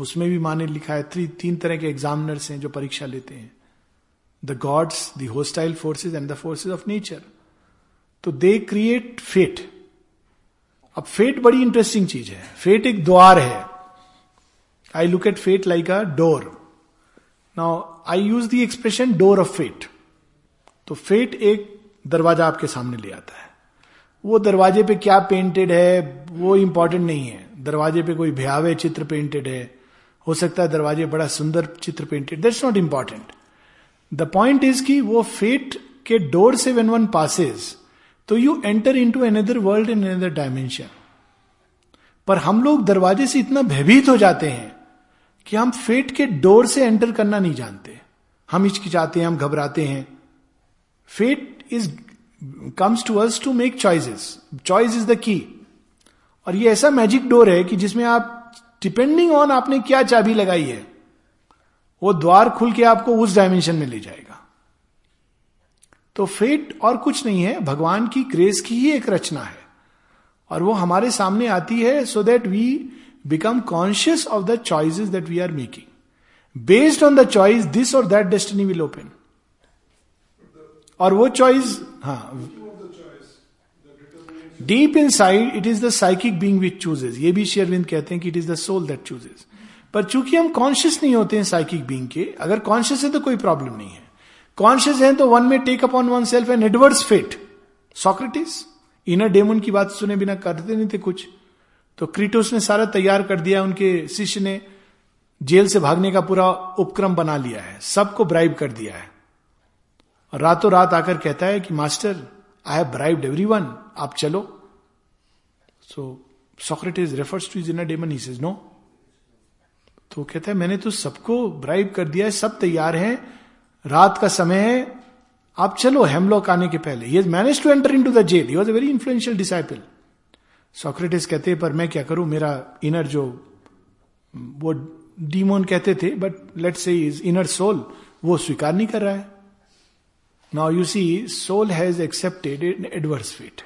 Speaker 2: उसमें भी माने लिखा है थ्री तीन तरह के एग्जामिनर्स हैं जो परीक्षा लेते हैं the gods the hostile forces and the forces of nature तो दे क्रिएट फेट अब फेट बड़ी इंटरेस्टिंग चीज है फेट एक द्वार है I look at fate like a door now I use the expression door of fate तो fate एक दरवाजा आपके सामने ले आता है वो दरवाजे पे क्या पेंटेड है वो इंपॉर्टेंट नहीं है दरवाजे पे कोई भयावे चित्र पेंटेड है हो सकता है दरवाजे बड़ा सुंदर चित्र painted that's not important the point is कि वो फेट के डोर से वेन वन पासिस तो you enter into another world in another dimension पर हम लोग दरवाजे से इतना भयभीत हो जाते हैं कि हम फेट के डोर से एंटर करना नहीं जानते हम हिचकिचाते हैं हम घबराते हैं fate is comes to us to make choices choice is the key और ये ऐसा मैजिक डोर है कि जिसमें आप डिपेंडिंग ऑन आपने क्या चाबी लगाई है वो द्वार खुल के आपको उस डायमेंशन में ले जाएगा तो फेट और कुछ नहीं है भगवान की ग्रेस की ही एक रचना है और वो हमारे सामने आती है so that we become conscious of the choices that we are making based on the choice this और दैट डेस्टिनी विल ओपन और वो चॉइस हाँ deep inside it is the psychic being which chooses ये भी शेयरविंद कहते हैं कि it is the soul that chooses पर चूंकि हम कॉन्शियस नहीं होते हैं साइकिक बींग के अगर कॉन्शियस है तो कोई प्रॉब्लम नहीं है कॉन्शियस है तो one may take up on oneself and adverse fate Socrates inner demon की बात सुने बिना करते नहीं थे कुछ तो क्रिटोस ने सारा तैयार कर दिया उनके शिष्य ने जेल से भागने का पूरा उपक्रम बना लिया है सबको ब्राइब कर दिया है रातों रात आकर कहता है कि master I have bribed every one आप चलो so is refers to his demon he no तो कहता है मैंने तो सबको ब्राइब कर दिया है सब तैयार हैं रात का समय है आप चलो हेमलॉक आने के पहले ये manage to enter into the jail he was a very influential disciple Socrates कहते हैं पर मैं क्या करूं मेरा इनर जो वो डीमोन कहते थे but late say his inner soul वो स्वीकार नहीं कर रहा है Now you see, soul has accepted in adverse fate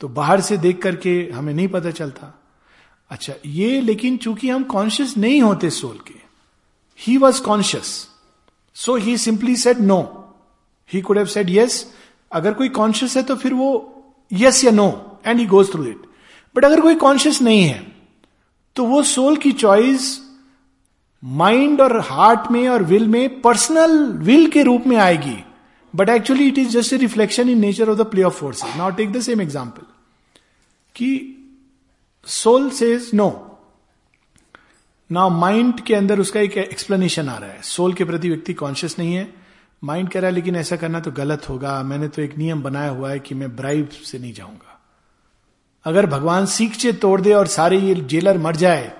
Speaker 2: तो बाहर से देख करके हमें नहीं पता चलता अच्छा ये लेकिन चूंकि हम कॉन्शियस नहीं होते सोल के he was conscious so he simply set no he could have set yes अगर कोई कॉन्शियस है तो फिर वो यस या no and he goes through it but अगर कोई कॉन्शियस नहीं है तो वो सोल की चॉइस माइंड और हार्ट में और विल में पर्सनल विल के रूप में आएगी but actually it is just a reflection in nature of the play of forces now take the same example कि सोल सेज नो ना माइंड के अंदर उसका एक एक्सप्लेनेशन आ रहा है सोल के प्रति व्यक्ति कॉन्शियस नहीं है माइंड कह रहा है लेकिन ऐसा करना तो गलत होगा मैंने तो एक नियम बनाया हुआ है कि मैं ब्राइब से नहीं जाऊंगा अगर भगवान सीख से तोड़ दे और सारे ये जेलर मर जाए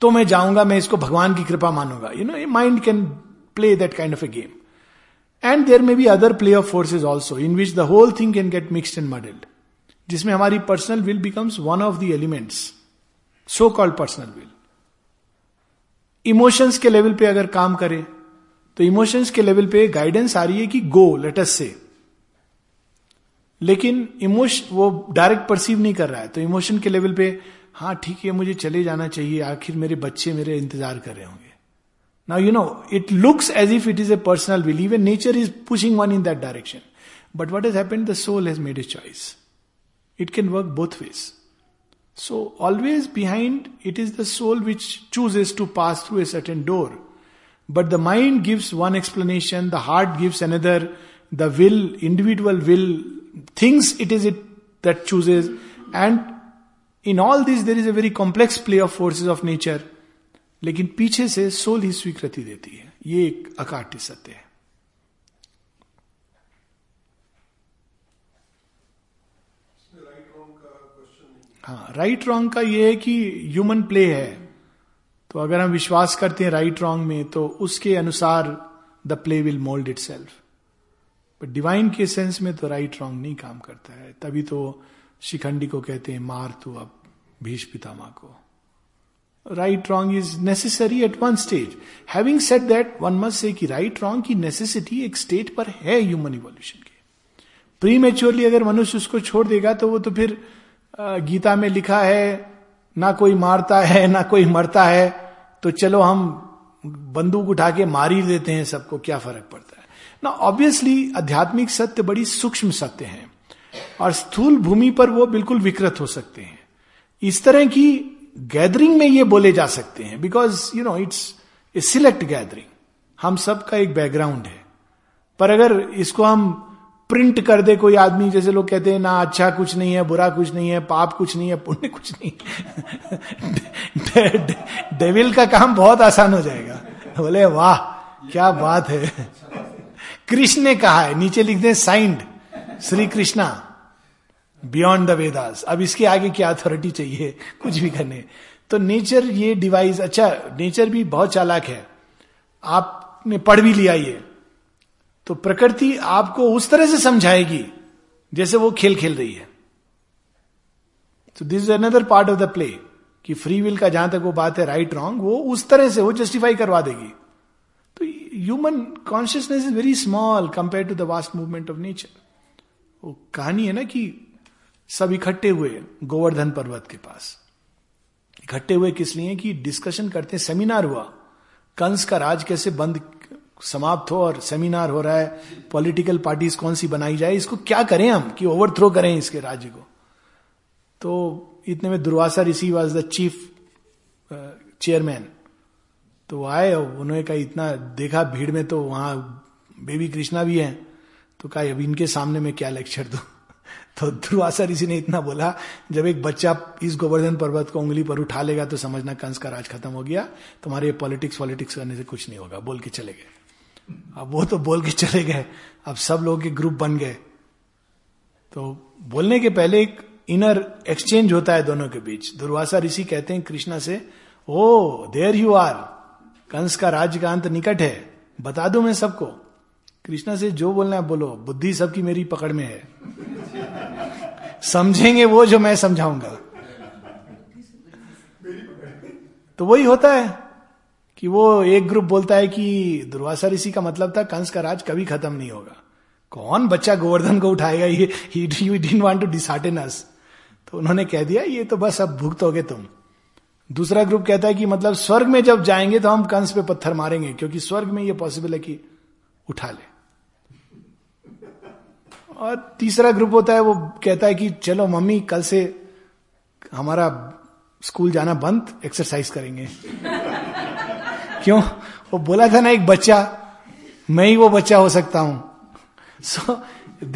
Speaker 2: तो मैं जाऊंगा मैं इसको भगवान की कृपा मानूंगा you know mind can play that kind of a game and there may be other play of forces also in which the whole thing can get mixed and muddled जिसमें हमारी personal will becomes one of the elements so called personal will emotions के level पे अगर काम करें तो emotions के level पे गाइडेंस आ रही है कि गो लेटस से लेकिन इमोशन वो डायरेक्ट परसीव नहीं कर रहा है तो इमोशन के लेवल पे हाँ ठीक है मुझे चले जाना चाहिए आखिर मेरे बच्चे मेरे इंतजार कर रहे होंगे now you know it looks as if it is a personal believe and nature is pushing one in that direction but what is happen the soul has made a choice it can work both ways so always behind it is the soul which is to pass through a certain door but the mind gives one explanation the heart gives another the will individual will things it is it that chooses and in all this there is a very complex play of forces of nature लेकिन पीछे से soul ही स्वीकृति देती है ये एक अकाट्य सत्य है हाँ राइट रॉन्ग का ये है कि ह्यूमन प्ले है तो अगर हम विश्वास करते हैं राइट रॉन्ग में तो उसके अनुसार the play will mould itself but divine के सेंस में तो राइट रॉन्ग नहीं काम करता है तभी तो शिखंडी को कहते हैं मार तू अब भीष पितामा को right wrong is necessary at one stage having set that one must say कि राइट रॉन्ग की नेसेसिटी एक स्टेज पर है ह्यूमन इवोल्यूशन की प्री मेच्योरली अगर मनुष्य उसको छोड़ देगा तो वो तो फिर गीता में लिखा है ना कोई मारता है ना कोई मरता है तो चलो हम बंदूक उठा के मार ही देते हैं सबको क्या फर्क पड़ता है ना ऑब्वियसली आध्यात्मिक सत्य बड़ी सूक्ष्म सत्य है और स्थूल भूमि पर वो बिल्कुल विकृत हो सकते हैं इस तरह की गैदरिंग में ये बोले जा सकते हैं because you know it's a select gathering हम सब का एक बैकग्राउंड है पर अगर इसको हम प्रिंट कर दे कोई आदमी जैसे लोग कहते हैं ना अच्छा कुछ नहीं है बुरा कुछ नहीं है पाप कुछ नहीं है पुण्य कुछ नहीं डेविल दे, दे, का काम बहुत आसान हो जाएगा बोले वाह क्या बात है [LAUGHS] कृष्ण ने कहा है नीचे लिख दे signed Shri Krishna beyond the Vedas अब इसके आगे क्या अथॉरिटी चाहिए कुछ भी करने तो नेचर ये डिवाइस अच्छा नेचर भी बहुत चालाक है आपने पढ़ भी लिया ये तो प्रकृति आपको उस तरह से समझाएगी जैसे वो खेल खेल रही है तो this is another part of the play कि फ्री विल का जहां तक वो बात है राइट रॉन्ग वो उस तरह से वो जस्टिफाई करवा देगी तो human consciousness is very small compare to the vast movement of nature वो कहानी है ना कि सब इकट्ठे हुए गोवर्धन पर्वत के पास इकट्ठे हुए किस लिए कि डिस्कशन करते हैं सेमिनार हुआ कंस का राज कैसे बंद समाप्त हो और सेमिनार हो रहा है पॉलिटिकल पार्टीज कौन सी बनाई जाए इसको क्या करें हम कि ओवरथ्रो करें इसके राज्य को तो इतने में दुर्वासा ऋषि वॉज द चीफ चेयरमैन तो आए उन्होंने कहा इतना देखा भीड़ में तो वहां बेबी कृष्णा भी है तो कहा अब इनके सामने मैं क्या लेक्चर दू तो ध्रुवासा ऋषि ने इतना बोला जब एक बच्चा इस गोवर्धन पर्वत को उंगली पर उठा लेगा तो समझना कंस का राज खत्म हो गया तुम्हारे पॉलिटिक्स पॉलिटिक्स करने से कुछ नहीं होगा बोल के चले गए अब वो तो बोल के चले गए अब सब लोग के ग्रुप बन गए तो बोलने के पहले एक इनर एक्सचेंज होता है दोनों के बीच दुर्वासा ऋषि कहते हैं कृष्णा से oh there you are Kansa का राज्य का अंत निकट है बता दू मैं सबको कृष्णा से जो बोलना है बोलो बुद्धि सबकी मेरी पकड़ में है समझेंगे वो जो मैं समझाऊंगा तो वही होता है कि वो एक ग्रुप बोलता है कि दुर्वासा ऋषि का मतलब था कंस का राज कभी खत्म नहीं होगा कौन बच्चा गोवर्धन को उठाएगा ये वांट टू डिस अस तो उन्होंने कह दिया ये तो बस अब भुगत हो तुम दूसरा ग्रुप कहता है कि मतलब स्वर्ग में जब जाएंगे तो हम कंस पे पत्थर मारेंगे क्योंकि स्वर्ग में ये पॉसिबल है कि उठा ले और तीसरा ग्रुप होता है वो कहता है कि चलो मम्मी कल से हमारा स्कूल जाना बंद एक्सरसाइज करेंगे [LAUGHS] क्यों वो बोला था ना एक बच्चा मैं ही वो बच्चा हो सकता हूं so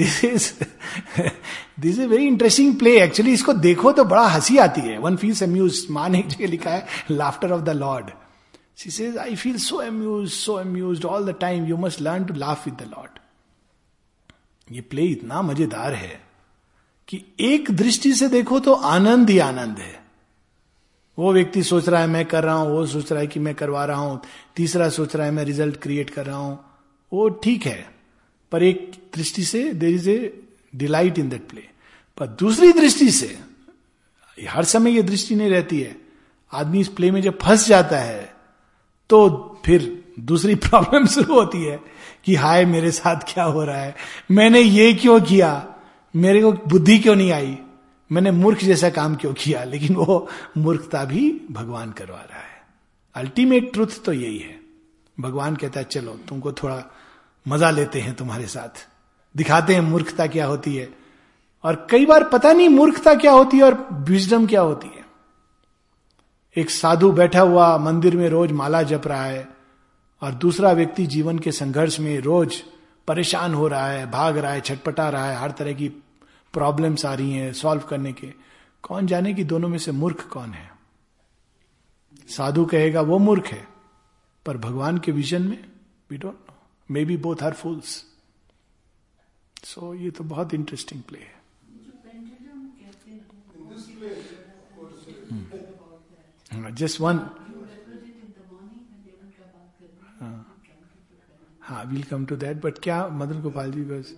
Speaker 2: this is this is very interesting play actually इसको देखो तो बड़ा हंसी आती है वन फील्स अम्यूज माँ ने जगह लिखा है laughter of the Lord she says I feel so amuse so amuse all the time you must learn to laugh with the Lord ये प्ले इतना मजेदार है कि एक दृष्टि से देखो तो आनंद ही आनंद है वो व्यक्ति सोच रहा है मैं कर रहा हूं वो सोच रहा है कि मैं करवा रहा हूं तीसरा सोच रहा है मैं रिजल्ट क्रिएट कर रहा हूं वो ठीक है पर एक दृष्टि से there is a delight in that play पर दूसरी दृष्टि से हर समय ये दृष्टि नहीं रहती है आदमी इस प्ले में जब फंस जाता है तो फिर दूसरी प्रॉब्लम [LAUGHS] शुरू होती है कि हाय मेरे साथ क्या हो रहा है मैंने ये क्यों किया मेरे को बुद्धि क्यों नहीं आई मैंने मूर्ख जैसा काम क्यों किया लेकिन वो मूर्खता भी भगवान करवा रहा है अल्टीमेट ट्रुथ तो यही है भगवान कहता है चलो तुमको थोड़ा मजा लेते हैं तुम्हारे साथ दिखाते हैं मूर्खता क्या होती है और कई बार पता नहीं मूर्खता क्या होती है और विजडम क्या होती है एक साधु बैठा हुआ मंदिर में रोज माला जप रहा है और दूसरा व्यक्ति जीवन के संघर्ष में रोज परेशान हो रहा है भाग रहा है छटपटा रहा है हर तरह की प्रॉब्लम्स आ रही हैं सॉल्व करने के कौन जाने कि दोनों में से मूर्ख कौन है साधु कहेगा वो मूर्ख है पर भगवान के विजन में we don't know may be both are fools so ये तो बहुत इंटरेस्टिंग प्ले है जस्ट वन हाँ will come to that but क्या मदन गोपाल जी बस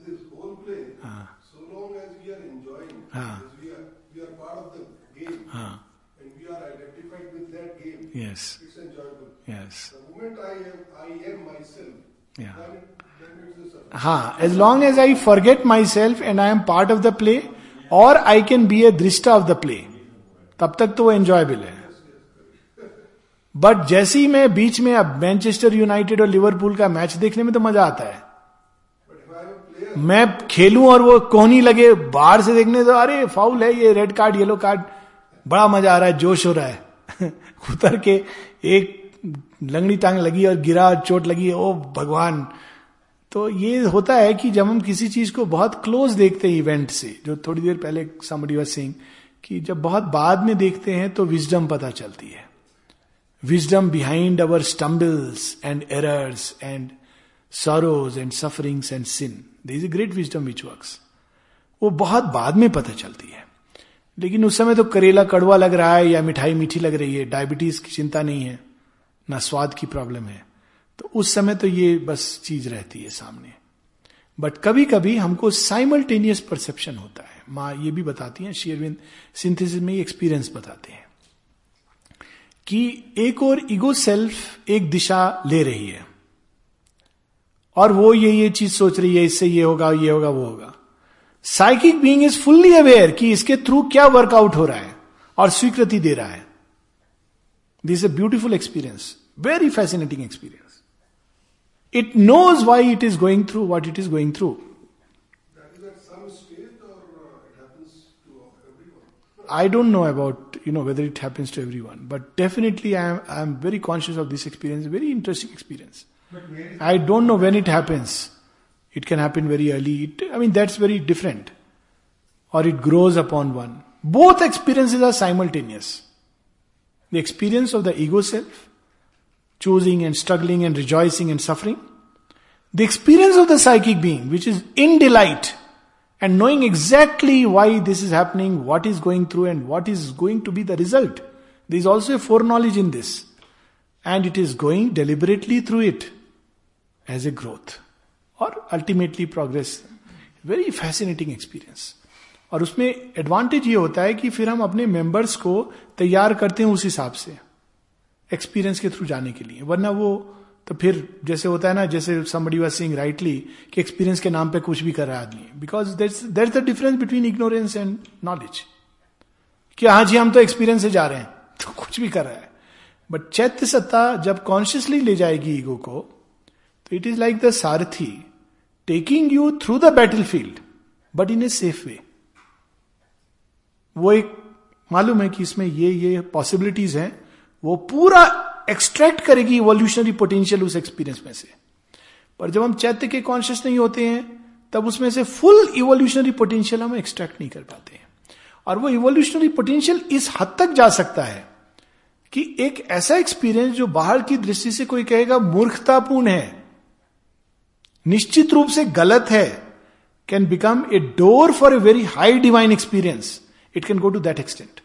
Speaker 2: हाँ हाँ as long as I forget myself and I am part of the play और आई कैन बी ए दृष्टा ऑफ द प्ले तब तक तो वो एंजॉयबल है बट जैसे ही मैं बीच में अब मैनचेस्टर यूनाइटेड और लिवरपूल का मैच देखने में तो मजा आता है मैं खेलूं और वो कोहनी लगे बाहर से देखने तो अरे फाउल है ये रेड कार्ड येलो कार्ड बड़ा मजा आ रहा है जोश हो रहा है [LAUGHS] उतर के एक लंगड़ी टांग लगी और गिरा चोट लगी ओ भगवान तो ये होता है कि जब हम किसी चीज को बहुत क्लोज देखते हैं इवेंट से जो थोड़ी देर पहले समरी सिंह कि जब बहुत बाद में देखते हैं तो विजडम पता चलती है wisdom behind our stumbles and errors and sorrows and sufferings and sin. There is a great wisdom which works. वो बहुत बाद में पता चलती है लेकिन उस समय तो करेला कड़वा लग रहा है या मिठाई मीठी लग रही है डायबिटीज की चिंता नहीं है ना स्वाद की प्रॉब्लम है तो उस समय तो ये बस चीज रहती है सामने बट कभी कभी हमको साइमल्टेनियस परसेप्शन होता है माँ ये भी बताती हैं शेयरविंद सिंथेसिस में एक्सपीरियंस बताते हैं कि एक और ईगो सेल्फ एक दिशा ले रही है और वो ये ये चीज सोच रही है इससे ये होगा ये होगा वो होगा psychic being is fully aware कि इसके थ्रू क्या वर्कआउट हो रहा है और स्वीकृति दे रहा है this a beautiful experience very fascinating experience it knows why it is going through what it is going through I don't know about you know whether it happens to everyone. But definitely, I am I am very conscious of this experience. Very interesting experience. I don't know when it happens. It can happen very early. It, I mean, that's very different. Or it grows upon one. Both experiences are simultaneous. The experience of the ego self, choosing and struggling and rejoicing and suffering. The experience of the psychic being, which is in delight and knowing exactly why this is happening, what is going through, and what is going to be the result. There is also a foreknowledge in this. And it is going deliberately through it as a growth or ultimately progress. Very fascinating experience और उसमें advantage ये होता है कि फिर हम अपने members को तैयार करते हैं उस हिसाब से एक्सपीरियंस के थ्रू जाने के लिए वरना वो तो फिर जैसे होता है ना जैसे समबडी वॉज सिंग राइटली कि एक्सपीरियंस के नाम पे कुछ भी कर रहा है आदमी because there the difference between ignorance and knowledge कि हाँ जी हम तो एक्सपीरियंस से जा रहे हैं [LAUGHS] तो कुछ भी कर रहा है बट चैत्य सत्ता जब कॉन्शियसली ले जाएगी ईगो को तो it is like the Sarathi taking you through the battlefield but in a safe way वो एक मालूम है कि इसमें ये ये पॉसिबिलिटीज हैं वो पूरा एक्सट्रैक्ट करेगी इवोल्यूशनरी पोटेंशियल उस एक्सपीरियंस में से पर जब हम चैत्य के कॉन्शियस नहीं होते हैं तब उसमें से फुल इवोल्यूशनरी पोटेंशियल हम एक्सट्रैक्ट नहीं कर पाते हैं और वो इवोल्यूशनरी पोटेंशियल इस हद तक जा सकता है कि एक ऐसा एक्सपीरियंस जो बाहर की दृष्टि से कोई कहेगा मूर्खतापूर्ण है निश्चित रूप से गलत है can become a door for a very high divine experience it can go to that extent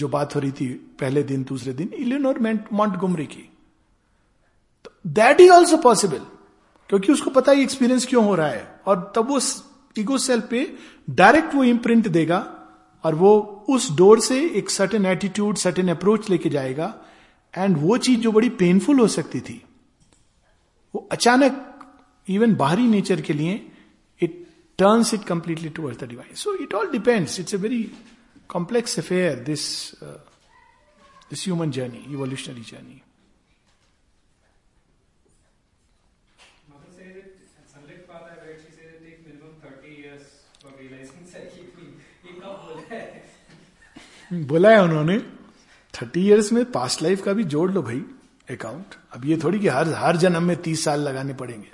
Speaker 2: जो बात हो रही थी पहले दिन दूसरे दिन इलेनोर गुमरी की दैट इज ऑल्सो पॉसिबल क्योंकि उसको पता ही एक्सपीरियंस क्यों हो रहा है और तब वो ईगो सेल पे डायरेक्ट वो इम्प्रिंट देगा और वो उस डोर से एक सर्टेन एटीट्यूड सर्टेन अप्रोच लेके जाएगा एंड वो चीज जो बड़ी पेनफुल हो सकती थी वो अचानक इवन बाहरी नेचर के लिए it turns it completely towards the divine so it all depends it's a very complex affair, this, uh, this human journey, evolutionary journey. बोला है उन्होंने थर्टी इयर्स में पास्ट लाइफ का भी जोड़ लो भाई अकाउंट अब ये थोड़ी कि हर हर जन्म में तीस साल लगाने पड़ेंगे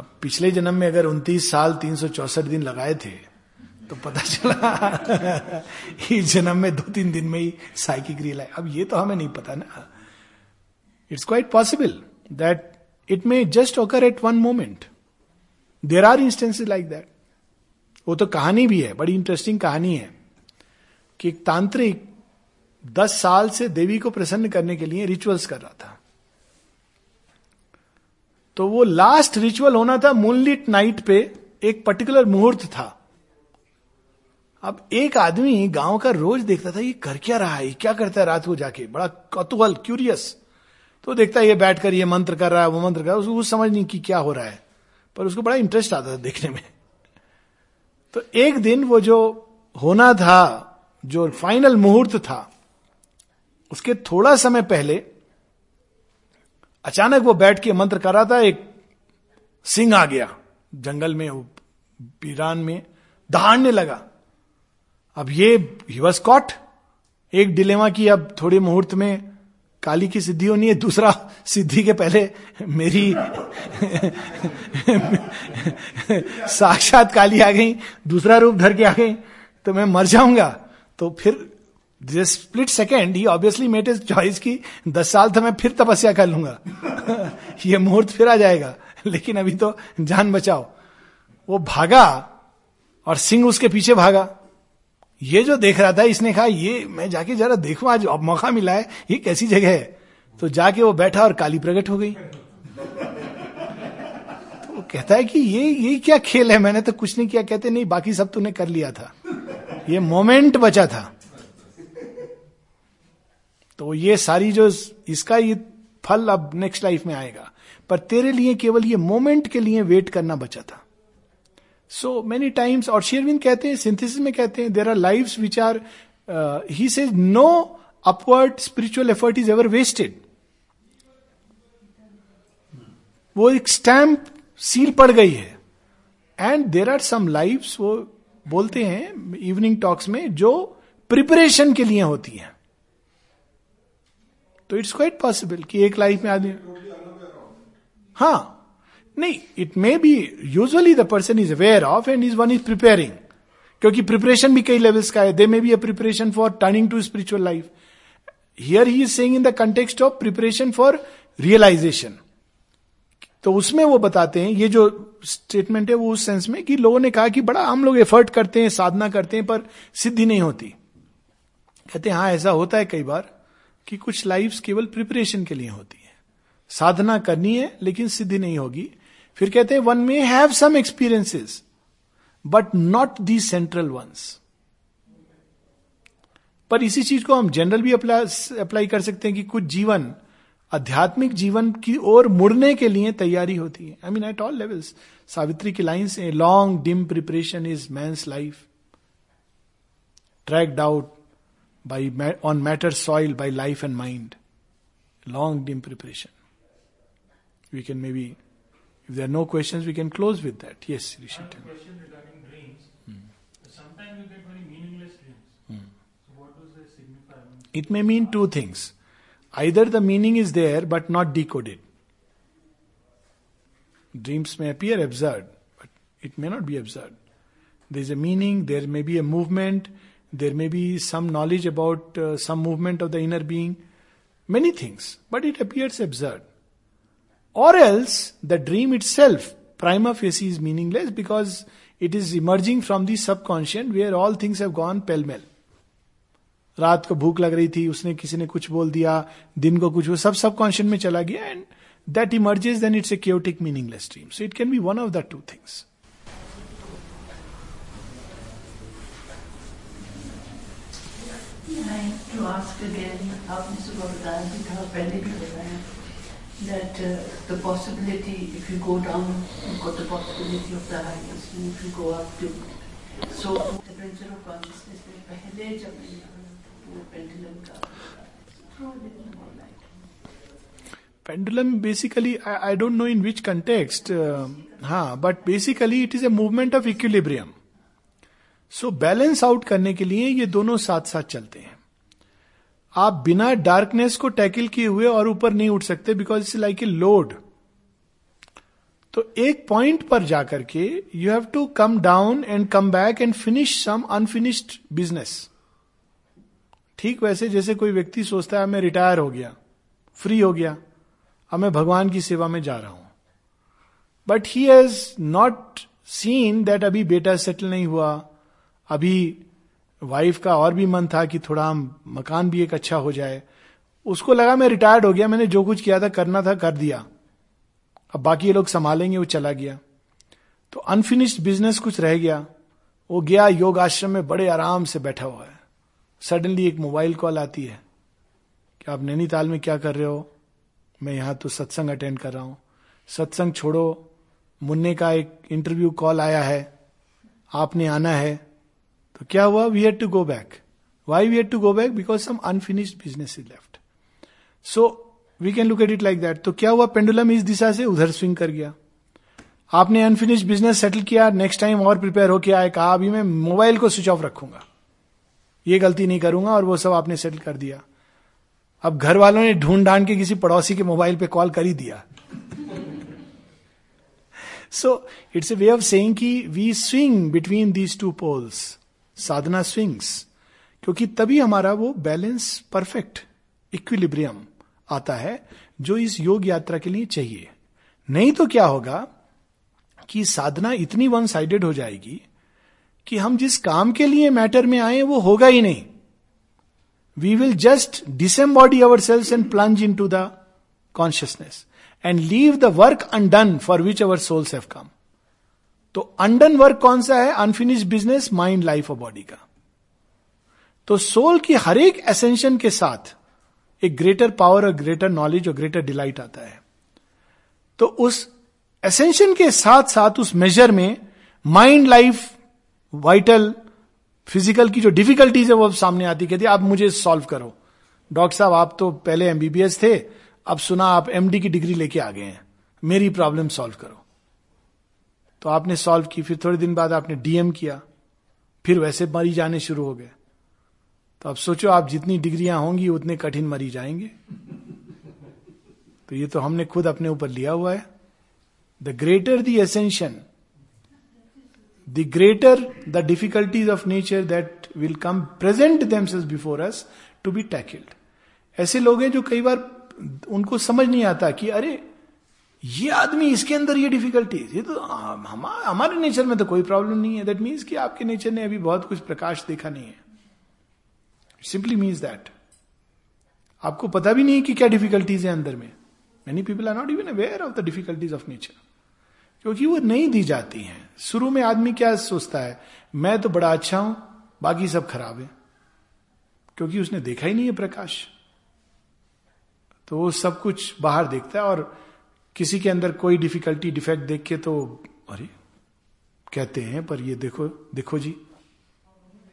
Speaker 2: अब पिछले जन्म में अगर उनतीस साल तीन सौ चौसठ दिन लगाए थे तो पता चला [LAUGHS] इस जन्म में दो तीन दिन में ही साइकिक रियल अब ये तो हमें नहीं पता ना it's quite possible that it may just occur at one moment there are instances like that वो तो कहानी भी है बड़ी इंटरेस्टिंग कहानी है कि एक तांत्रिक दस साल से देवी को प्रसन्न करने के लिए रिचुअल्स कर रहा था तो वो लास्ट रिचुअल होना था मूनलिट नाइट पे एक पर्टिकुलर मुहूर्त था अब एक आदमी गांव का रोज देखता था ये कर क्या रहा है क्या करता है रात को जाके बड़ा कौतूहल क्यूरियस तो देखता है ये बैठ कर ये मंत्र कर रहा है वो मंत्र कर रहा है उसको समझ नहीं कि क्या हो रहा है पर उसको बड़ा इंटरेस्ट आता था देखने में तो एक दिन वो जो होना था जो फाइनल मुहूर्त था उसके थोड़ा समय पहले अचानक वो बैठ के मंत्र कर रहा था एक सिंह आ गया जंगल में वीरान में दहाड़ने लगा अब ये ही वॉज कॉट एक डिलेमा की अब थोड़े मुहूर्त में काली की सिद्धि होनी है दूसरा सिद्धि के पहले मेरी साक्षात काली आ गई दूसरा रूप धर के आ गई तो मैं मर जाऊंगा तो फिर स्प्लिट सेकेंड ही ऑब्वियसली मेट इज चॉइस की दस साल तो मैं फिर तपस्या कर लूंगा ये मुहूर्त फिर आ जाएगा लेकिन अभी तो जान बचाओ वो भागा और सिंह उसके पीछे भागा ये जो देख रहा था इसने कहा ये मैं जाके जरा देखू आज अब मौका मिला है ये कैसी जगह है तो जाके वो बैठा और काली प्रकट हो गई तो वो कहता है कि ये ये क्या खेल है मैंने तो कुछ नहीं किया कहते नहीं बाकी सब तूने कर लिया था ये मोमेंट बचा था तो ये सारी जो इसका ये फल अब नेक्स्ट लाइफ में आएगा पर तेरे लिए केवल ये मोमेंट के लिए वेट करना बचा था सो मेनी टाइम्स और शेरविन कहते हैं सिंथेसिस में कहते हैं there are live which are he says no upward spiritual effort is ever wasted वो एक स्टैंप सील पड़ गई है and there are some life वो बोलते हैं इवनिंग टॉक्स में जो प्रिपरेशन के लिए होती है तो इट्स क्वाइट पॉसिबल कि एक लाइफ में आदमी हाँ नहीं it may be usually the person is aware of and is one is preparing क्योंकि प्रिपरेशन भी कई लेवल्स का है they may be a preparation for turning to spiritual life here he is saying in the context of preparation for realisation तो उसमें वो बताते हैं ये जो स्टेटमेंट है वो उस सेंस में कि लोगों ने कहा कि बड़ा हम लोग एफर्ट करते हैं साधना करते हैं पर सिद्धि नहीं होती कहते हैं हाँ ऐसा होता है कई बार कि कुछ लाइफ केवल प्रिपरेशन के लिए होती है साधना करनी है लेकिन सिद्धि नहीं होगी फिर कहते हैं one may have some experiences but not the central ones पर इसी चीज को हम जनरल भी अप्लाई अप्लाई कर सकते हैं कि कुछ जीवन आध्यात्मिक जीवन की ओर मुड़ने के लिए तैयारी होती है I mean at all levels Savitri की लाइन से लॉन्ग डिम प्रिपरेशन इज मैं life tracked out by on matter soil by life and mind long dim preparation we can may be If there are no questions, we can close with that. Yes, Rishi. I have question regarding dreams. Hmm. Sometimes you get very meaningless dreams. Hmm. So what does they signify? It may mean two things. Either the meaning is there but not decoded. Dreams may appear absurd, but it may not be absurd. There is a meaning, there may be a movement, there may be some knowledge about uh, some movement of the inner being, many things, but it appears absurd. Or else the dream itself, prima facie, is meaningless because it is emerging from the subconscious where all things have gone pell mell. रात को भूख लग रही थी उसने किसी ने कुछ बोल दिया दिन को कुछ वो सब सबकॉन्शियस में चला गया and that emerges then it's a chaotic meaningless dream so it can be one of the two things
Speaker 4: to पहले that uh, the possibility, if you go down, you've got the possibility of the highest, and if you go up,
Speaker 2: you. So, adventure of consciousness में पहले जब मैंने pendulum का pendulum basically I don't know in which context हाँ but basically it is a movement of equilibrium so balance out करने के लिए ये दोनों साथ साथ चलते हैं आप बिना डार्कनेस को टैकल किए हुए और ऊपर नहीं उठ सकते because it's like a load तो एक पॉइंट पर जाकर के you have to come down and come back and finish some unfinished business ठीक वैसे जैसे कोई व्यक्ति सोचता है मैं रिटायर हो गया फ्री हो गया अब मैं भगवान की सेवा में जा रहा हूं but he has not seen that अभी बेटा सेटल नहीं हुआ अभी वाइफ का और भी मन था कि थोड़ा हम मकान भी एक अच्छा हो जाए उसको लगा मैं रिटायर्ड हो गया मैंने जो कुछ किया था करना था कर दिया अब बाकी ये लोग संभालेंगे वो चला गया तो अनफिनिश्ड बिजनेस कुछ रह गया वो गया योग आश्रम में बड़े आराम से बैठा हुआ है सडनली एक मोबाइल कॉल आती है कि आप नैनीताल में क्या कर रहे हो मैं यहाँ तो सत्संग अटेंड कर रहा हूँ सत्संग छोड़ो मुन्ने का एक इंटरव्यू कॉल आया है आपने आना है तो क्या हुआ we had to go back why we had to go back because some unfinished business is left so we can look at it like that तो क्या हुआ पेंडुलम इस दिशा से उधर स्विंग कर गया आपने अनफिनिश्ड बिजनेस सेटल किया नेक्स्ट टाइम और प्रिपेयर होके आए कहा अभी मैं मोबाइल को स्विच ऑफ रखूंगा ये गलती नहीं करूंगा और वो सब आपने सेटल कर दिया अब घर वालों ने ढूंढ ढांड के किसी पड़ोसी के मोबाइल पे कॉल कर ही दिया so it's a way of saying कि we swing between these two poles Sadhana swings क्योंकि तभी हमारा वो बैलेंस परफेक्ट इक्विलिब्रियम आता है जो इस योग यात्रा के लिए चाहिए नहीं तो क्या होगा कि साधना इतनी वन साइडेड हो जाएगी कि हम जिस काम के लिए मैटर में आए वो होगा ही नहीं we will just disembody our sales and plunge into the consciousness and leave the work undone for which our souls have come तो अंडन वर्क कौन सा है अनफिनिश बिजनेस माइंड लाइफ और बॉडी का तो सोल की हर एक एसेंशन के साथ एक ग्रेटर पावर और ग्रेटर नॉलेज और ग्रेटर डिलाइट आता है तो उस एसेंशन के साथ साथ उस मेजर में माइंड लाइफ वाइटल फिजिकल की जो डिफिकल्टीज है वो अब सामने आती कहती आप मुझे सॉल्व करो डॉक्टर साहब आप तो पहले एमबीबीएस थे अब सुना आप एमडी की डिग्री लेके आ गए हैं मेरी प्रॉब्लम सॉल्व करो तो आपने सॉल्व की फिर थोड़े दिन बाद आपने डीएम किया फिर वैसे मरीज आने शुरू हो गए तो अब सोचो आप जितनी डिग्रियां होंगी उतने कठिन मरीज आएंगे तो ये तो हमने खुद अपने ऊपर लिया हुआ है the greater the ascension the greater the difficulties of nature that will come present themselves before us to be tackled ऐसे लोग हैं जो कई बार उनको समझ नहीं आता कि अरे ये आदमी इसके अंदर ये डिफिकल्टीज ये तो हमारे नेचर में तो कोई प्रॉब्लम नहीं है दैट मीन्स कि आपके नेचर ने अभी बहुत कुछ प्रकाश देखा नहीं है सिंपली मीन्स दैट आपको पता भी नहीं कि क्या डिफिकल्टीज है अंदर में many people are not even aware of the difficulties of nature क्योंकि वो नहीं दी जाती हैं शुरू में आदमी क्या सोचता है मैं तो बड़ा अच्छा हूं बाकी सब खराब है क्योंकि उसने देखा ही नहीं है प्रकाश तो वो सब कुछ बाहर देखता है और किसी के अंदर कोई डिफिकल्टी डिफेक्ट देख के तो अरे कहते हैं पर ये देखो देखो जी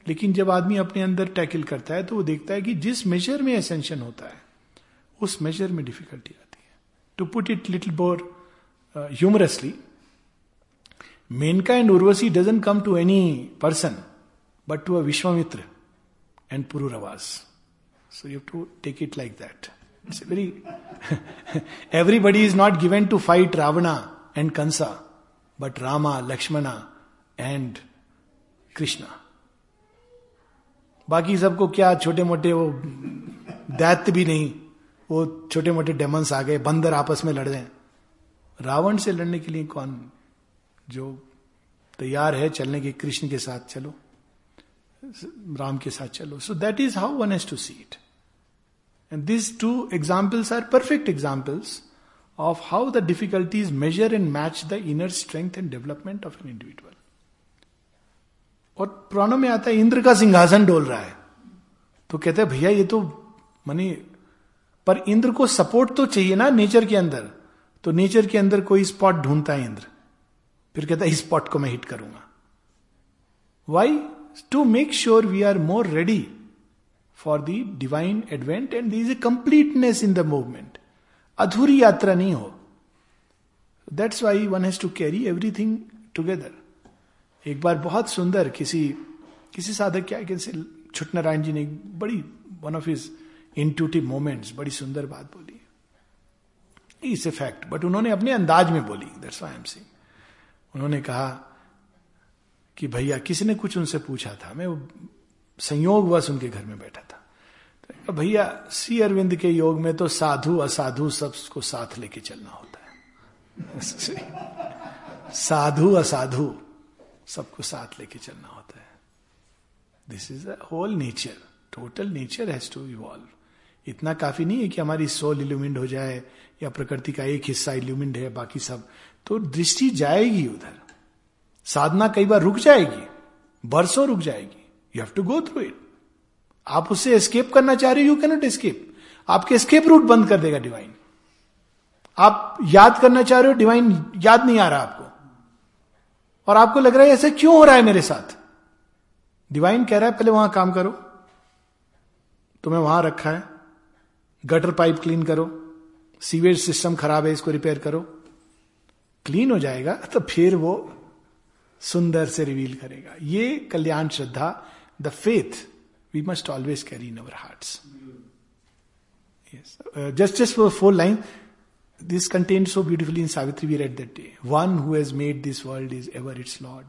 Speaker 2: लेकिन जब आदमी अपने अंदर टैकल करता है तो वो देखता है कि जिस मेजर में एसेंशन होता है उस मेजर में डिफिकल्टी आती है to put it little more humorously Menaka and Urvashi doesn't come to any person but to a Vishwamitra and Pururavas so you to take it like that It's very. [LAUGHS] Everybody is not given to fight Ravana and Kansa, but Rama, Lakshmana, and Krishna बाकी सबको क्या छोटे मोटे वो दैत्य भी नहीं वो छोटे मोटे डेमंस आ गए बंदर आपस में लड़ रहे रावण से लड़ने के लिए कौन जो तैयार है चलने के कृष्ण के साथ चलो राम के साथ चलो so that is how one has to see it And these two examples are perfect examples of how the difficulties measure and match the inner strength and development of an individual. और पुराणों में आता है इंद्र का सिंहासन डोल रहा है तो कहते हैं भैया ये तो मानी पर इंद्र को सपोर्ट तो चाहिए ना नेचर के अंदर तो नेचर के अंदर कोई स्पॉट ढूंढता है इंद्र फिर कहता है इस स्पॉट को मैं हिट करूंगा why to make sure we are more ready for the divine advent and the is a completeness in the movement अधूरी यात्रा नहीं हो that's why one has to carry everything together एक बार बहुत सुंदर किसी किसी साधक क्या कैसे छुट नारायण जी ने बड़ी one of his intuitive moments बड़ी सुंदर बात बोली इट्स ए फैक्ट बट उन्होंने अपने अंदाज में बोली दैट्स वाई एम सिंग उन्होंने कहा कि भैया किसी ने कुछ उनसे पूछा था मैं वो संयोग बस उनके घर में बैठा भैया सी अरविंद के योग में तो साधु असाधु सब को साथ लेके चलना होता है [LAUGHS] साधु असाधु सबको साथ लेके चलना होता है this is whole nature total nature has to evolve इतना काफी नहीं है कि हमारी सोल इल्यूमिंड हो जाए या प्रकृति का एक हिस्सा इल्यूमिंड है बाकी सब तो दृष्टि जाएगी उधर साधना कई बार रुक जाएगी बरसों रुक जाएगी you have to go through it आप उससे एस्केप करना चाह रहे हो यू कैनॉट एस्केप आपके एस्केप रूट बंद कर देगा डिवाइन आप याद करना चाह रहे हो डिवाइन याद नहीं आ रहा आपको और आपको लग रहा है ऐसा क्यों हो रहा है मेरे साथ डिवाइन कह रहा है पहले वहां काम करो तुम्हें वहां रखा है गटर पाइप क्लीन करो सीवेज सिस्टम खराब है इसको रिपेयर करो क्लीन हो जाएगा [LAUGHS] तो फिर वो सुंदर से रिवील करेगा ये कल्याण श्रद्धा the faith we must always carry in our hearts. Yes. Uh, just, just for four lines, this contained so beautifully in Savitri we read that day. One who has made this world is ever its Lord.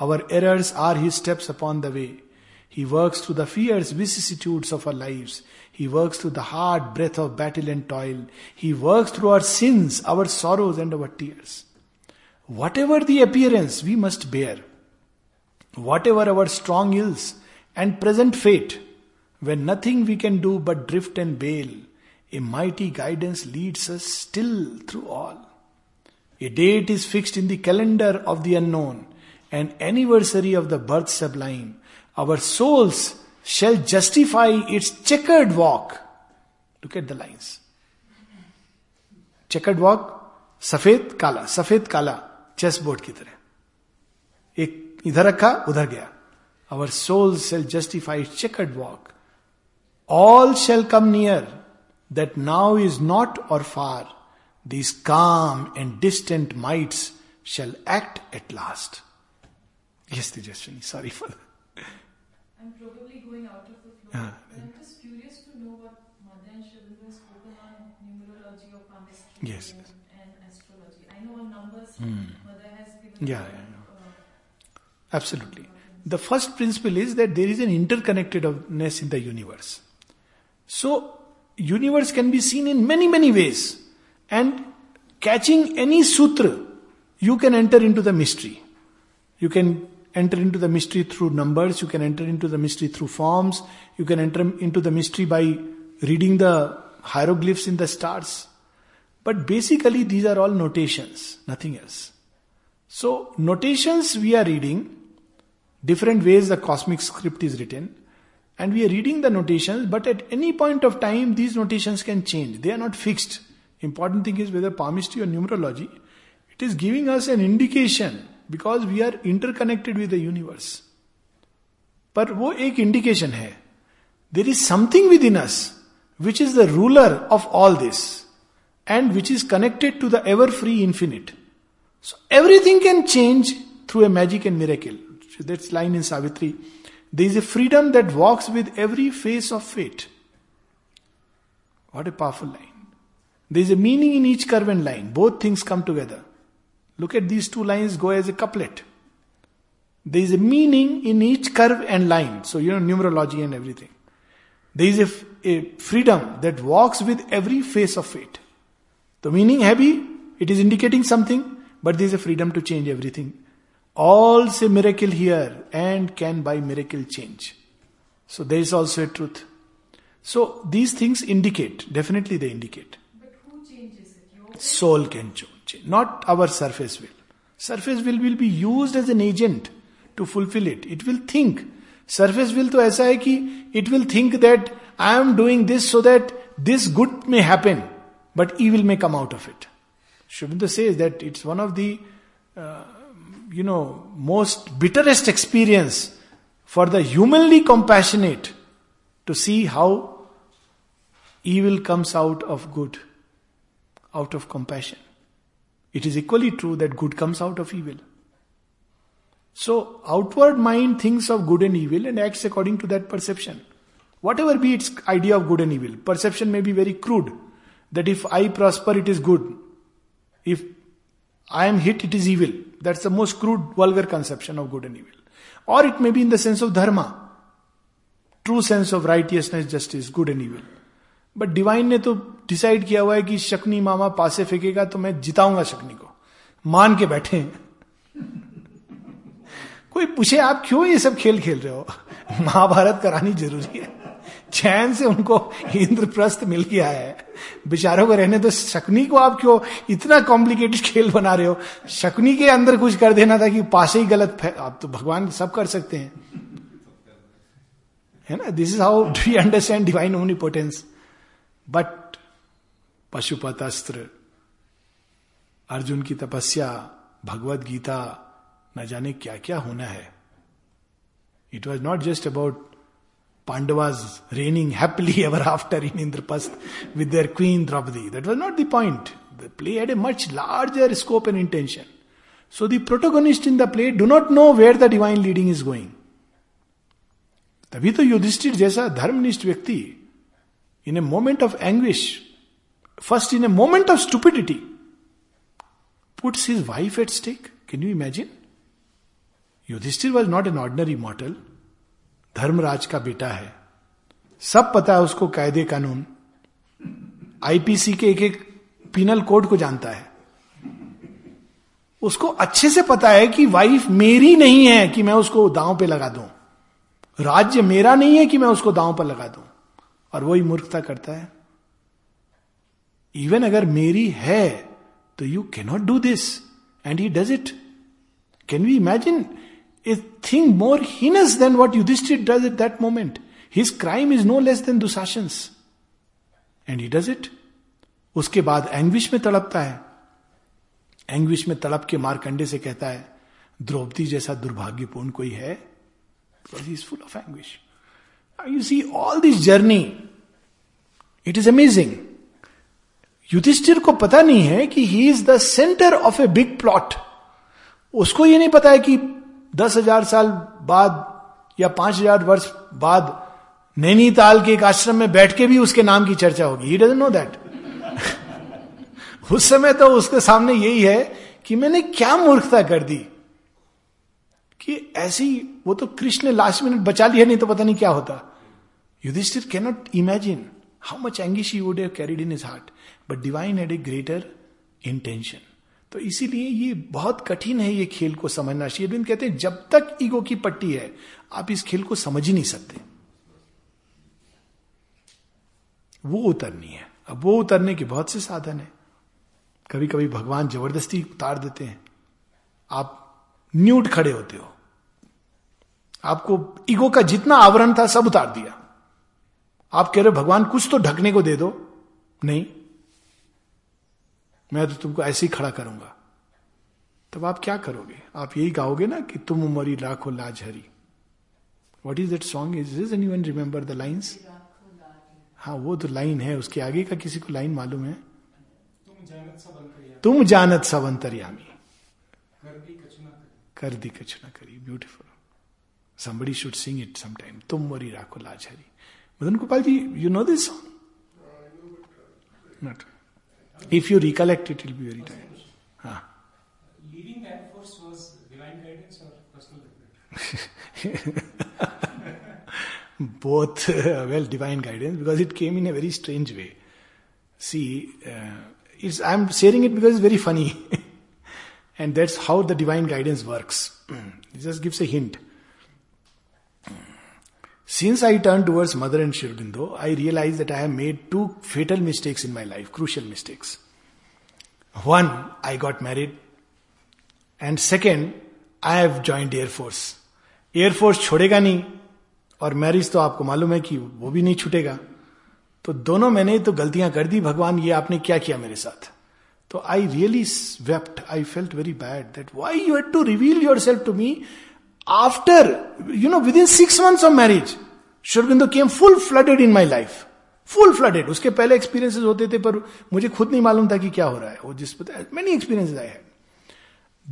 Speaker 2: Our errors are his steps upon the way. He works through the fierce vicissitudes of our lives. He works through the hard breath of battle and toil. He works through our sins, our sorrows, and our tears. Whatever the appearance, we must bear. Whatever our strong ills, and present fate, when nothing we can do but drift and bail, a mighty guidance leads us still through all. A date is fixed in the calendar of the unknown, an anniversary of the birth sublime. Our souls shall justify its checkered walk. Look at the lines. Checkered walk, safed kala, safed kala, chessboard ki tarah. Ek idhar इधर udhar gaya. Our souls shall justify checkered walk. All shall come near that now is not or far. These calm and distant mites shall act at last. Yes, Tejaswini, sorry for that. I'm probably going out of the flow. I'm just curious to know what Madhya and has spoken on numerology or palmistry yes. and, astrology. I know on numbers, mm. Mother has given. Yeah, yeah, uh, Absolutely the first principle is that there is an interconnectedness in the universe. So, universe can be seen in many, many ways. And catching any sutra, you can enter into the mystery. You can enter into the mystery through numbers, you can enter into the mystery through forms, you can enter into the mystery by reading the hieroglyphs in the stars. But basically, these are all notations, nothing else. So, notations we are reading Different ways the cosmic script is written. And we are reading the notations, but at any point of time, these notations can change. They are not fixed. Important thing is whether palmistry or numerology, it is giving us an indication because we are interconnected with the universe. But वो एक indication है There is something within us which is the ruler of all this, and which is connected to the ever-free infinite. So everything can change through a magic and miracle. That's line in Savitri. There is a freedom that walks with every face of fate. What a powerful line. There is a meaning in each curve and line. Both things come together. Look at these two lines go as a couplet. There is a meaning in each curve and line. So, you know, numerology and everything. There is a, freedom that walks with every face of fate. The meaning heavy, it is indicating something, but there is a freedom to change everything all say miracle here and can by miracle change. So there is also a truth. So these things indicate, definitely they indicate. But who changes it? Soul can change, not our surface will. Surface will will be used as an agent to fulfill it. It will think. Surface will तो ऐसा है it will think that I am doing this so that this good may happen, but evil may come out of it. Shubhendu says that it's one of the uh, you know, most bitterest experience for the humanly compassionate to see how evil comes out of good, out of compassion. It is equally true that good comes out of evil. So, outward mind thinks of good and evil and acts according to that perception. Whatever be its idea of good and evil, perception may be very crude. That if I prosper, it is good. If I am hit, it is evil. That's the most crude vulgar conception of good and evil और it may be in the sense of dharma true sense of righteousness justice good and evil but divine ने तो decide किया हुआ है कि शकनी मामा पासे फेंकेगा तो मैं जिताऊंगा शकनी को मान के बैठे कोई पूछे आप क्यों ये सब खेल खेल रहे हो [LAUGHS] महाभारत करानी जरूरी है चैन से उनको इंद्रप्रस्थ मिल गया है बिचारों को रहने तो शकुनी को आप क्यों इतना कॉम्प्लिकेटेड खेल बना रहे हो शकुनी के अंदर कुछ कर देना था कि पासे ही गलत आप तो भगवान सब कर सकते हैं है ना this is how do understand divine omnipotence but Pashupat astra Arjun की तपस्या भगवत गीता न जाने क्या क्या होना है it was not just about Pandavas reigning happily [LAUGHS] ever after in Indrapast with their queen Draupadi. That was not the point. The play had a much larger scope and intention. So the protagonists in the play do not know where the divine leading is going. तभी तो युधिष्ठिर जैसा धर्मनिष्ठ व्यक्ति in a moment of anguish, first in a moment of stupidity, puts his wife at stake. Can you imagine? Yudhisthira was not an ordinary mortal. Dharmaraj का बेटा है सब पता है उसको कायदे कानून आईपीसी के एक एक पिनल कोड को जानता है उसको अच्छे से पता है कि वाइफ मेरी नहीं है कि मैं उसको दांव पे लगा दूं राज्य मेरा नहीं है कि मैं उसको दांव पर लगा दूं और वही मूर्खता करता है इवन अगर मेरी है तो you cannot do this and he does it can we imagine is thing more heinous than what Yudhishthir does at that moment. His crime is no less than Dusashan's. And he does it उसके बाद anguish में तड़पता है anguish में तड़प के मारकंडे से कहता है द्रौपदी जैसा दुर्भाग्यपूर्ण कोई है full of anguish you see all this journey it is amazing Yudhishthir को पता नहीं है कि he is the centre of a big plot उसको ये नहीं पता है कि दस हजार साल बाद या पांच हजार वर्ष बाद नैनीताल के एक आश्रम में बैठ के भी उसके नाम की चर्चा होगी ही डजेंट नो दैट उस समय तो उसके सामने यही है कि मैंने क्या मूर्खता कर दी कि ऐसी वो तो कृष्ण ने लास्ट मिनट बचा लिया नहीं तो पता नहीं क्या होता Yudhishthir not imagine how much anguish he would have carried in his heart but divine had a greater intention तो इसीलिए ये बहुत कठिन है ये खेल को समझना श्री कहते हैं जब तक ईगो की पट्टी है आप इस खेल को समझ ही नहीं सकते वो उतरनी है अब वो उतरने के बहुत से साधन है कभी कभी भगवान जबरदस्ती उतार देते हैं आप न्यूट खड़े होते हो आपको ईगो का जितना आवरण था सब उतार दिया आप कह रहे हो भगवान कुछ तो ढकने को दे दो नहीं मैं तो तुमको ऐसे ही खड़ा करूंगा तब आप क्या करोगे आप यही गाओगे ना कि तुम उमरी लाखो लाज हरी what is that song is is N यून रिमेम्बर द लाइन्स हाँ वो तो लाइन है उसके आगे का किसी को लाइन मालूम है तुम जानत सब कर दी ना करी beautiful somebody should sing it sometime. Tum Mori लाज हरी Madan Gopal ji, you know this song? Not. If you recollect, it will be very tight. Ah. Leaving Air Force was divine guidance or personal [LAUGHS] Both, uh, well, divine guidance, because it came in a very strange way. See, uh, it's, I'm sharing it because it's very funny. [LAUGHS] and that's how the divine guidance works. [CLEARS THROAT] it just gives a hint. Since I turned towards mother and Shivgindo, I realized that I have made two fatal mistakes in my life, crucial mistakes. One, I got married. And second, I have joined air force air force छोड़ेगा नहीं और marriage तो आपको मालूम है कि वो भी नहीं छूटेगा तो दोनों मैंने तो गलतियां कर दी भगवान ये आपने क्या किया मेरे साथ तो I really wept I felt very bad that why you had to reveal yourself to me After, you know, within six months of marriage, Shurbindo came full flooded in my life. Full flooded उसके पहले experiences होते थे पर मुझे खुद नहीं मालूम था कि क्या हो रहा है वो जिस मैनी एक्सपीरियंसेस आए है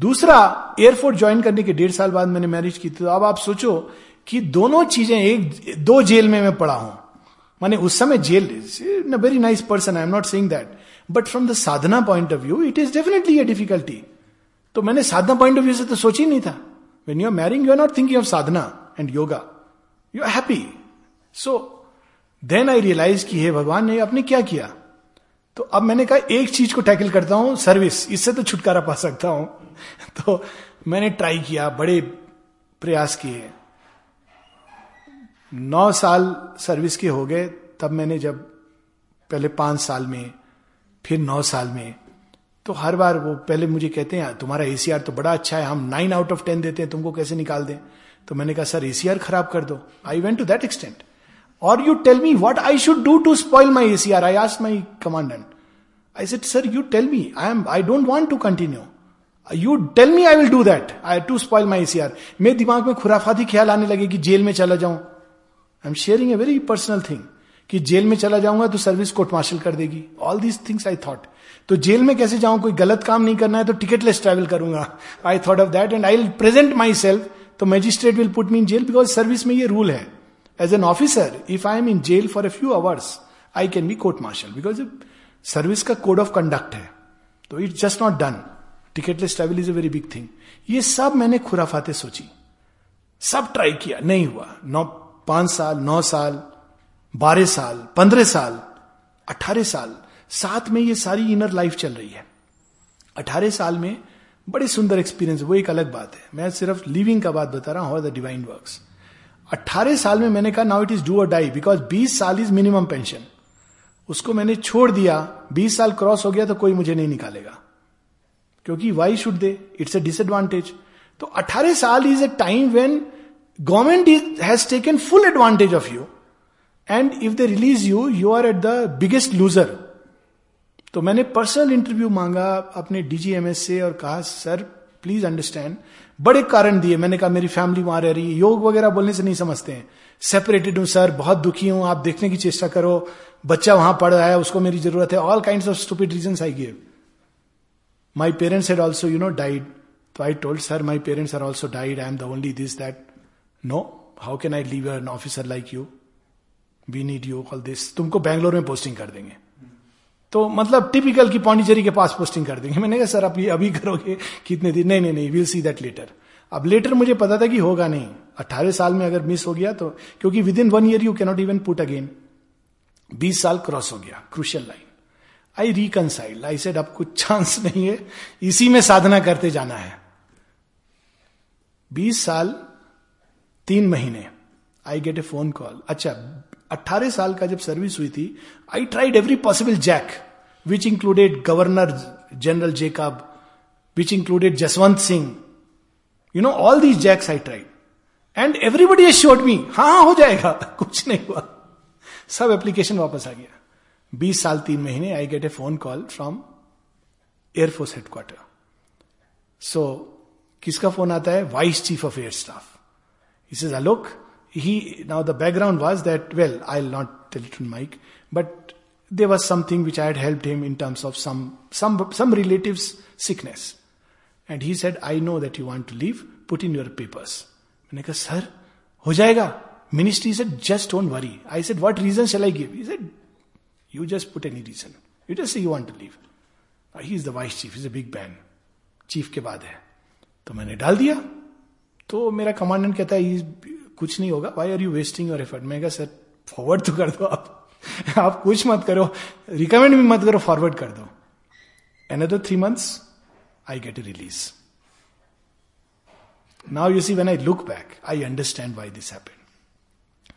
Speaker 2: दूसरा एयरफोर्स ज्वाइन करने के डेढ़ साल बाद मैंने मैरिज की थी तो अब आप सोचो कि दोनों चीजें एक दो जेल में मैं पड़ा हूं माने उस समय jail very nice person I am not saying that but from the sadhana point of view it is definitely a difficulty तो मैंने साधना पॉइंट ऑफ व्यू से तो सोच ही नहीं था When you are marrying, you are not thinking of sadhana and yoga. You are happy. So, then I realise की हे भगवान ने आपने क्या किया तो अब मैंने कहा एक चीज को टैकल करता हूं सर्विस इससे तो छुटकारा पा सकता हूं [LAUGHS] तो मैंने ट्राई किया बड़े प्रयास किए नौ साल सर्विस के हो गए तब मैंने जब पहले पांच साल में फिर नौ साल में तो हर बार वो पहले मुझे कहते हैं हाँ, तुम्हारा एसीआर तो बड़ा अच्छा है हम नाइन आउट ऑफ टेन देते हैं तुमको कैसे निकाल दें तो मैंने कहा सर एसीआर खराब कर दो I went to that extent और you tell me what I should do to spoil my ACR I asked my commandant I said sir you tell me I am I don't want to continue you tell me I will do that I to spoil my ACR मेरे दिमाग में खुराफाती ख्याल आने लगे कि jail में चला जाऊं I am sharing a very personal thing कि जेल में चला जाऊंगा तो सर्विस कोर्ट मार्शल कर देगी all these things I thought तो जेल में कैसे जाऊं कोई गलत काम नहीं करना है तो टिकटलेस ट्रेवल करूंगा I thought of that and I present myself तो magistrate will put me in jail because service में ये रूल है as an officer if I am in jail for a few hours I can be court martial because service का code of conduct है तो it's just not done ticketless travel is a very big thing ये सब मैंने खुराफाते सोची सब try किया नहीं हुआ नौ पांच साल नौ साल बारह साल पंद्रह साल अट्ठारह साल साथ में ये सारी इनर लाइफ चल रही है अठारह साल में बड़े सुंदर एक्सपीरियंस वो एक अलग बात है मैं सिर्फ लिविंग का बात बता रहा हूँ द डिवाइन वर्क्स अट्ठारह साल में मैंने कहा now it is do or die because बीस साल इज मिनिमम पेंशन उसको मैंने छोड़ दिया बीस साल क्रॉस हो गया तो कोई मुझे नहीं निकालेगा क्योंकि why should they it's a disadvantage तो अट्ठारह साल is a time when government is has taken full advantage of you and if they release you you are at the biggest loser तो मैंने पर्सनल इंटरव्यू मांगा अपने DGMS से और कहा सर प्लीज अंडरस्टैंड बड़े कारण दिए मैंने कहा मेरी फैमिली वहां रह रही है योग वगैरह बोलने से नहीं समझते हैं सेपरेटेड हूं सर बहुत दुखी हूं आप देखने की चेष्टा करो बच्चा वहां पढ़ रहा है उसको मेरी जरूरत है all kind of stupid reason I give my parents had also you know died तो I told sir my parents are also died I am the only this that no how can I leave an officer like you we need you all this तुमको बैंगलोर में posting कर देंगे तो मतलब typical की पांडिचेरी के पास पोस्टिंग कर देंगे मैंने कहा सर आप ये अभी करोगे कितने दिन नहीं नहीं नहीं विल सी दैट लेटर अब लेटर मुझे पता था कि होगा नहीं अट्ठारह साल में अगर मिस हो गया तो क्योंकि with in one year you cannot even put again बीस साल क्रॉस हो गया crucial line I reconcile I said अब कुछ चांस नहीं है इसी में साधना करते जाना है बीस साल तीन महीने I get a phone call अच्छा अट्ठारह साल का जब सर्विस हुई थी I tried every possible jack which included Governor General Jacob, which included Jaswant Singh. You know, all these jacks I tried. And everybody assured me हाँ हो जाएगा कुछ नहीं हुआ सब एप्लीकेशन वापस आ गया बीस साल तीन महीने I get a phone call from air force headquarter so किसका फोन आता है vice chief of air staff इस is Alok he now the background was that well I not tell to mic but there was something which I had helped him in terms of some some some relative's sickness. And he said, I know that you want to leave, put in your papers. And I said, Sir, ho jayega. ministry said, just don't worry. I said, What reason shall I give? He said, You just put any reason. You just say you want to leave. Now, uh, he is the vice chief, he's a big man. Chief ke baad hai. To maine dal diya. तो मेरा commandant कहता है कुछ नहीं होगा why are you wasting your effort मैं sir forward तो कर दो आप [LAUGHS] आप कुछ मत करो रिकमेंड भी मत करो फॉरवर्ड कर दो another three months I get release now you see when I look back I understand why this happen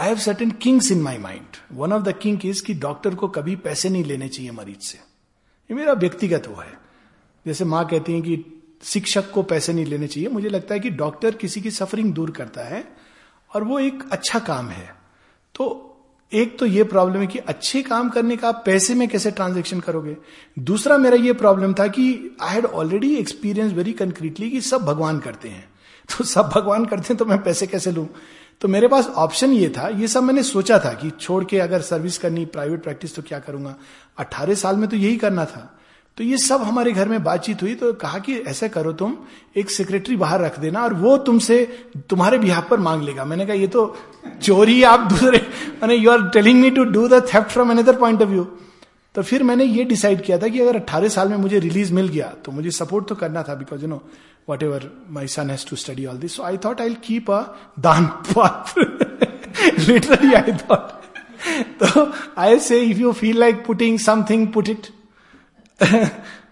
Speaker 2: I have certain kings in my mind one of the king is कि doctor को कभी पैसे नहीं लेने चाहिए मरीज से ये मेरा व्यक्तिगत वो है जैसे माँ कहती है कि शिक्षक को पैसे नहीं लेने चाहिए मुझे लगता है कि डॉक्टर किसी की सफरिंग दूर करता है और वो एक अच्छा काम है तो एक तो ये प्रॉब्लम है कि अच्छे काम करने का आप पैसे में कैसे ट्रांजेक्शन करोगे दूसरा मेरा ये प्रॉब्लम था कि I had already experience very concretely कि सब भगवान करते हैं तो सब भगवान करते हैं तो मैं पैसे कैसे लू तो मेरे पास ऑप्शन ये था ये सब मैंने सोचा था कि छोड़ के अगर सर्विस करनी प्राइवेट प्रैक्टिस तो क्या करूंगा अट्ठारह साल में तो यही करना था तो ये सब हमारे घर में बातचीत हुई तो कहा कि ऐसा करो तुम एक सेक्रेटरी बाहर रख देना और वो तुमसे तुम्हारे बिहार पर मांग लेगा मैंने कहा ये तो चोरी आप दूसरे मैंने you are telling me to do the theft from another point of view तो फिर मैंने ये डिसाइड किया था कि अगर अट्ठारह साल में मुझे रिलीज मिल गया तो मुझे सपोर्ट तो करना था because you know whatever my son has to study all this so I thought I keep a daan literally I thought तो I say if you feel like putting something put it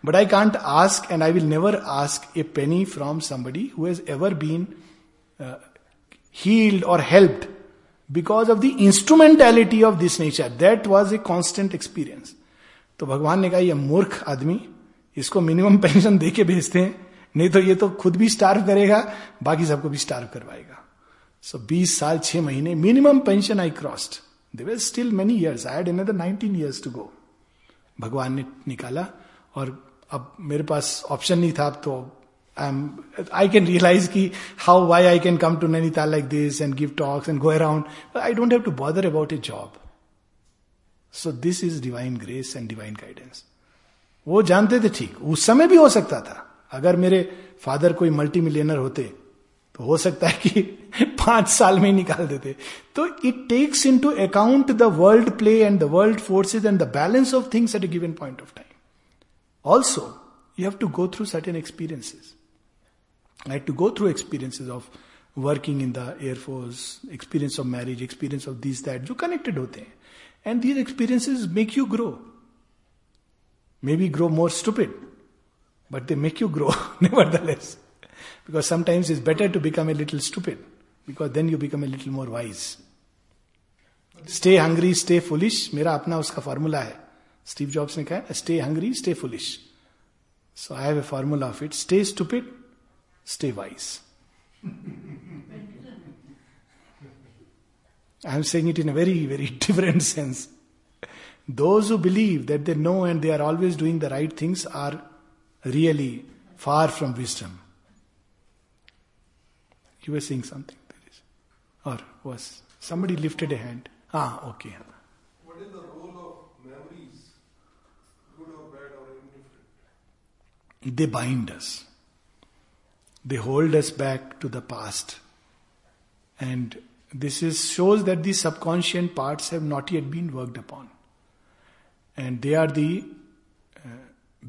Speaker 2: but I can't ask and I will never ask a penny from somebody who has ever been healed और helped because of the instrumentality of this nature that was a constant experience तो भगवान ने कहा यह मूर्ख आदमी इसको minimum pension दे के भेजते हैं नहीं तो ये तो खुद भी स्टार्व करेगा बाकी सबको भी स्टार्व करवाएगा सो so, बीस साल छह महीने minimum pension I crossed there still many years I had in other nineteen years to go भगवान ने निकाला और अब मेरे पास ऑप्शन नहीं था अब तो I am I can realise की how why I can come to Nainital like this and give talks and go around I don't have to bother about a job so this is divine grace and divine guidance वो जानते थे ठीक उस समय भी हो सकता था अगर मेरे फादर कोई मल्टी मिलियनर होते तो हो सकता है कि [LAUGHS] पांच साल में ही निकाल देते तो it takes into account the world play and the world forces and the balance of things at a given point of time also you have to go through certain experiences i to go through experiences of working in the air force experience of marriage experience of these that you connected with and these experiences make you grow maybe grow more stupid but they make you grow [LAUGHS] nevertheless because sometimes it's better to become a little stupid because then you become a little more wise stay hungry stay foolish mera apna uska formula Steve Jobs ने कहा stay hungry stay foolish so I have a formula of it stay stupid stay wise I am saying it in a very very different sense those who believe that they know and they are always doing the right things are really far from wisdom. You were saying something, or was somebody lifted a hand? Ah, okay. They bind us. They hold us back to the past. And this is, shows that the subconscious parts have not yet been worked upon. And they are the uh,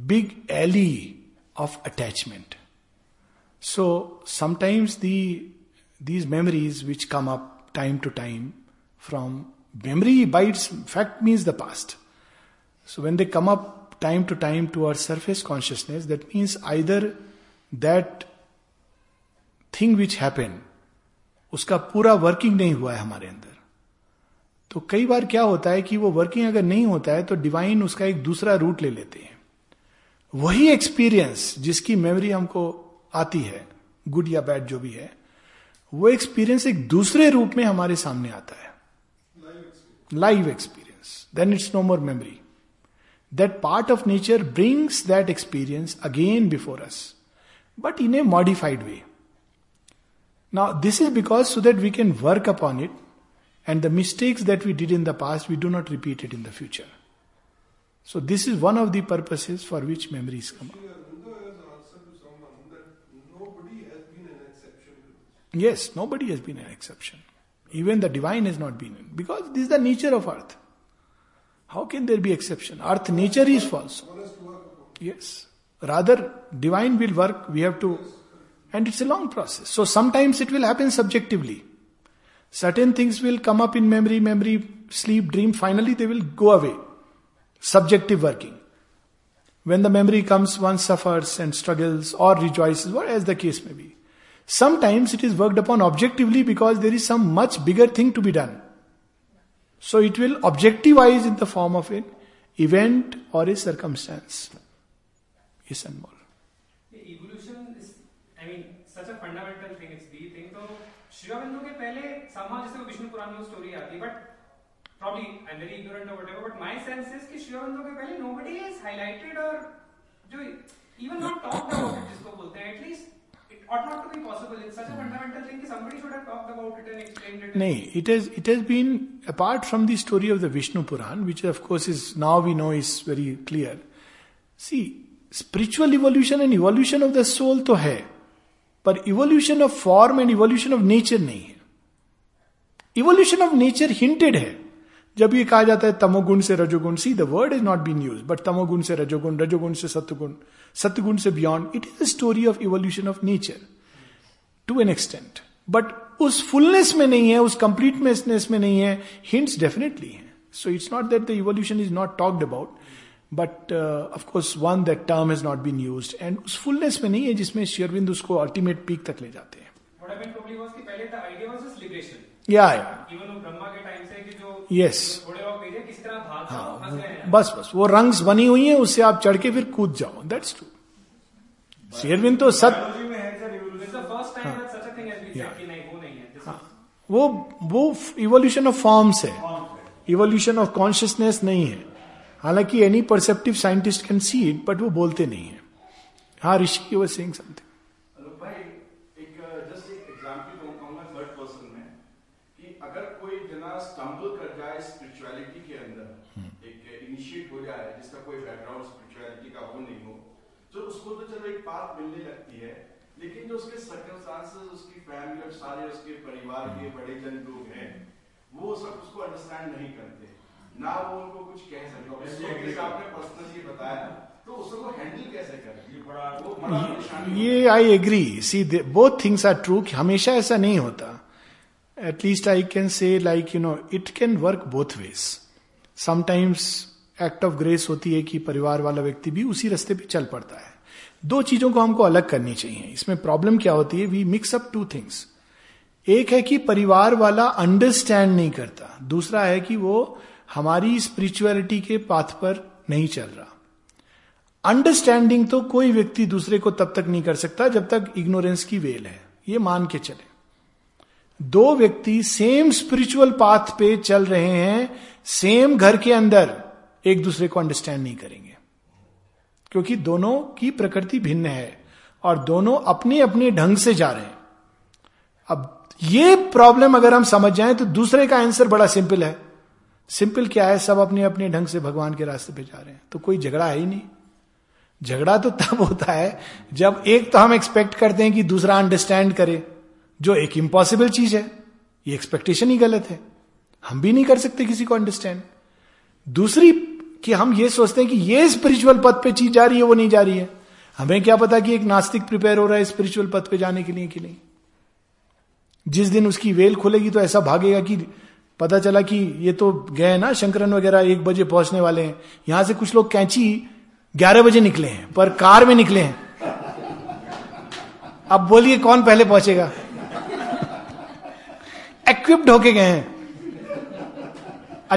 Speaker 2: big alley of attachment. So sometimes the these memories which come up time to time from memory bites fact means the past. So when they come up time to time towards surface consciousness, that means either that thing which happen उसका पूरा working नहीं हुआ है हमारे अंदर तो कई बार क्या होता है कि वो वर्किंग अगर नहीं होता है तो डिवाइन उसका एक दूसरा रूट ले लेते हैं वही एक्सपीरियंस जिसकी मेमोरी हमको आती है गुड या बैड जो भी है वो एक्सपीरियंस एक दूसरे रूप में हमारे सामने आता है live experience then it's no more memory That part of nature brings that experience again before us, but in a modified way. Now, this is because so that we can work upon it, and the mistakes that we did in the past, we do not repeat it in the future. So, this is one of the purposes for which memories come up. Yes, nobody has been an exception. Even the divine has not been. Because this is the nature of earth. How can there be exception? Earth nature is false. Yes. Rather, divine will work, we have to. And it's a long process. So sometimes it will happen subjectively. Certain things will come up in memory, memory, sleep, dream, finally they will go away. Subjective working. When the memory comes, one suffers and struggles or rejoices, or as the case may be. Sometimes it is worked upon objectively because there is some much bigger thing to be done. So it will objectivize in the form of an event or a circumstance. Yes, and more. evolution is, I mean, such a fundamental thing. It's the thing. So Shiva Shrivabendu के पहले somehow जैसे विष्णु पुराण में story आती है, but probably I'm very ignorant or whatever. But my sense is Shiva and के पहले nobody is highlighted or जो even not talked about it जिसको बोलते हैं at least ought it No, it has it has been apart from the story of the Vishnu Puran, which of course is now we know is very clear. See, spiritual evolution and evolution of the soul to hai, but evolution of form and evolution of nature nahi है evolution of nature hinted है जब ये कहा जाता है तमोगुण से रजोगुण see the word is not been use but तमोगुण से रजोगुण रजोगुण से सत्गुण सत्गुण से beyond it is a story of evolution of nature to an extent but उस फुलनेस में नहीं है उस कंप्लीटनेसनेस में नहीं है हिंट्स डेफिनेटली है so it's not that the evolution is not talked about but of course one that term is not been use and उस फुलनेस में नहीं है जिसमें शेयरविंद उसको अल्टीमेट पीक तक ले जाते हैं या yeah, yeah. यस हाँ बस बस वो रंग्स बनी हुई है उससे आप चढ़ के फिर कूद जाओ दैट्स ट्रू शेयरविन तो सत हाँ। हाँ। वो वो इवोल्यूशन ऑफ फॉर्म्स है इवोल्यूशन ऑफ कॉन्शियसनेस नहीं है हालांकि any perceptive scientist can see it but वो बोलते नहीं है हाँ ऋषि वो सेइंग समथिंग कोई बैकग्राउंड स्पिरिचुअलिटी का वो नहीं हो तो उसको तो चलो एक बात मिलने लगती है लेकिन जो उसके सर्कमस्टांसेस उसकी फैमिली और सारे उसके परिवार के हम्म। बड़े जन लोग हैं वो सब उसको अंडरस्टैंड नहीं करते ना वो उनको कुछ कह सकते आपने पर्सनली बताया तो ये बड़ा ये I agree see both things are true हमेशा ऐसा नहीं होता at least I can say like you know it can work both ways sometimes act of grace होती है कि परिवार वाला व्यक्ति भी उसी रास्ते पे चल पड़ता है दो चीजों को हमको अलग करनी चाहिए इसमें प्रॉब्लम क्या होती है we mix up two things एक है कि परिवार वाला अंडरस्टैंड नहीं करता दूसरा है कि वो हमारी स्पिरिचुअलिटी के पाथ पर नहीं चल रहा अंडरस्टैंडिंग तो कोई व्यक्ति दूसरे को तब तक नहीं कर सकता जब तक इग्नोरेंस की वेल है ये मान के चले दो व्यक्ति सेम स्पिरिचुअल पाथ पे चल रहे हैं सेम घर के अंदर एक दूसरे को अंडरस्टैंड नहीं करेंगे क्योंकि दोनों की प्रकृति भिन्न है और दोनों अपने अपने ढंग से जा रहे हैं अब ये प्रॉब्लम अगर हम समझ जाएं तो दूसरे का आंसर बड़ा सिंपल है सिंपल क्या है सब अपने अपने ढंग से भगवान के रास्ते पे जा रहे हैं तो कोई झगड़ा है ही नहीं झगड़ा तो तब होता है जब एक तो हम एक्सपेक्ट करते हैं कि दूसरा अंडरस्टैंड करे जो एक इंपॉसिबल चीज है ये एक्सपेक्टेशन ही गलत है हम भी नहीं कर सकते किसी को अंडरस्टैंड दूसरी कि हम ये सोचते हैं कि ये स्पिरिचुअल पद पे चीज जा रही है वो नहीं जा रही है हमें क्या पता कि एक नास्तिक प्रिपेयर हो रहा है स्पिरिचुअल पथ पे जाने के लिए कि नहीं जिस दिन उसकी वेल खुलेगी तो ऐसा भागेगा कि पता चला कि ये तो गए ना शंकरन वगैरह एक बजे पहुंचने वाले हैं यहां से कुछ लोग कैंची ग्यारह बजे निकले हैं पर कार में निकले हैं अब बोलिए कौन पहले पहुंचेगा एक्विप्ड होके गए हैं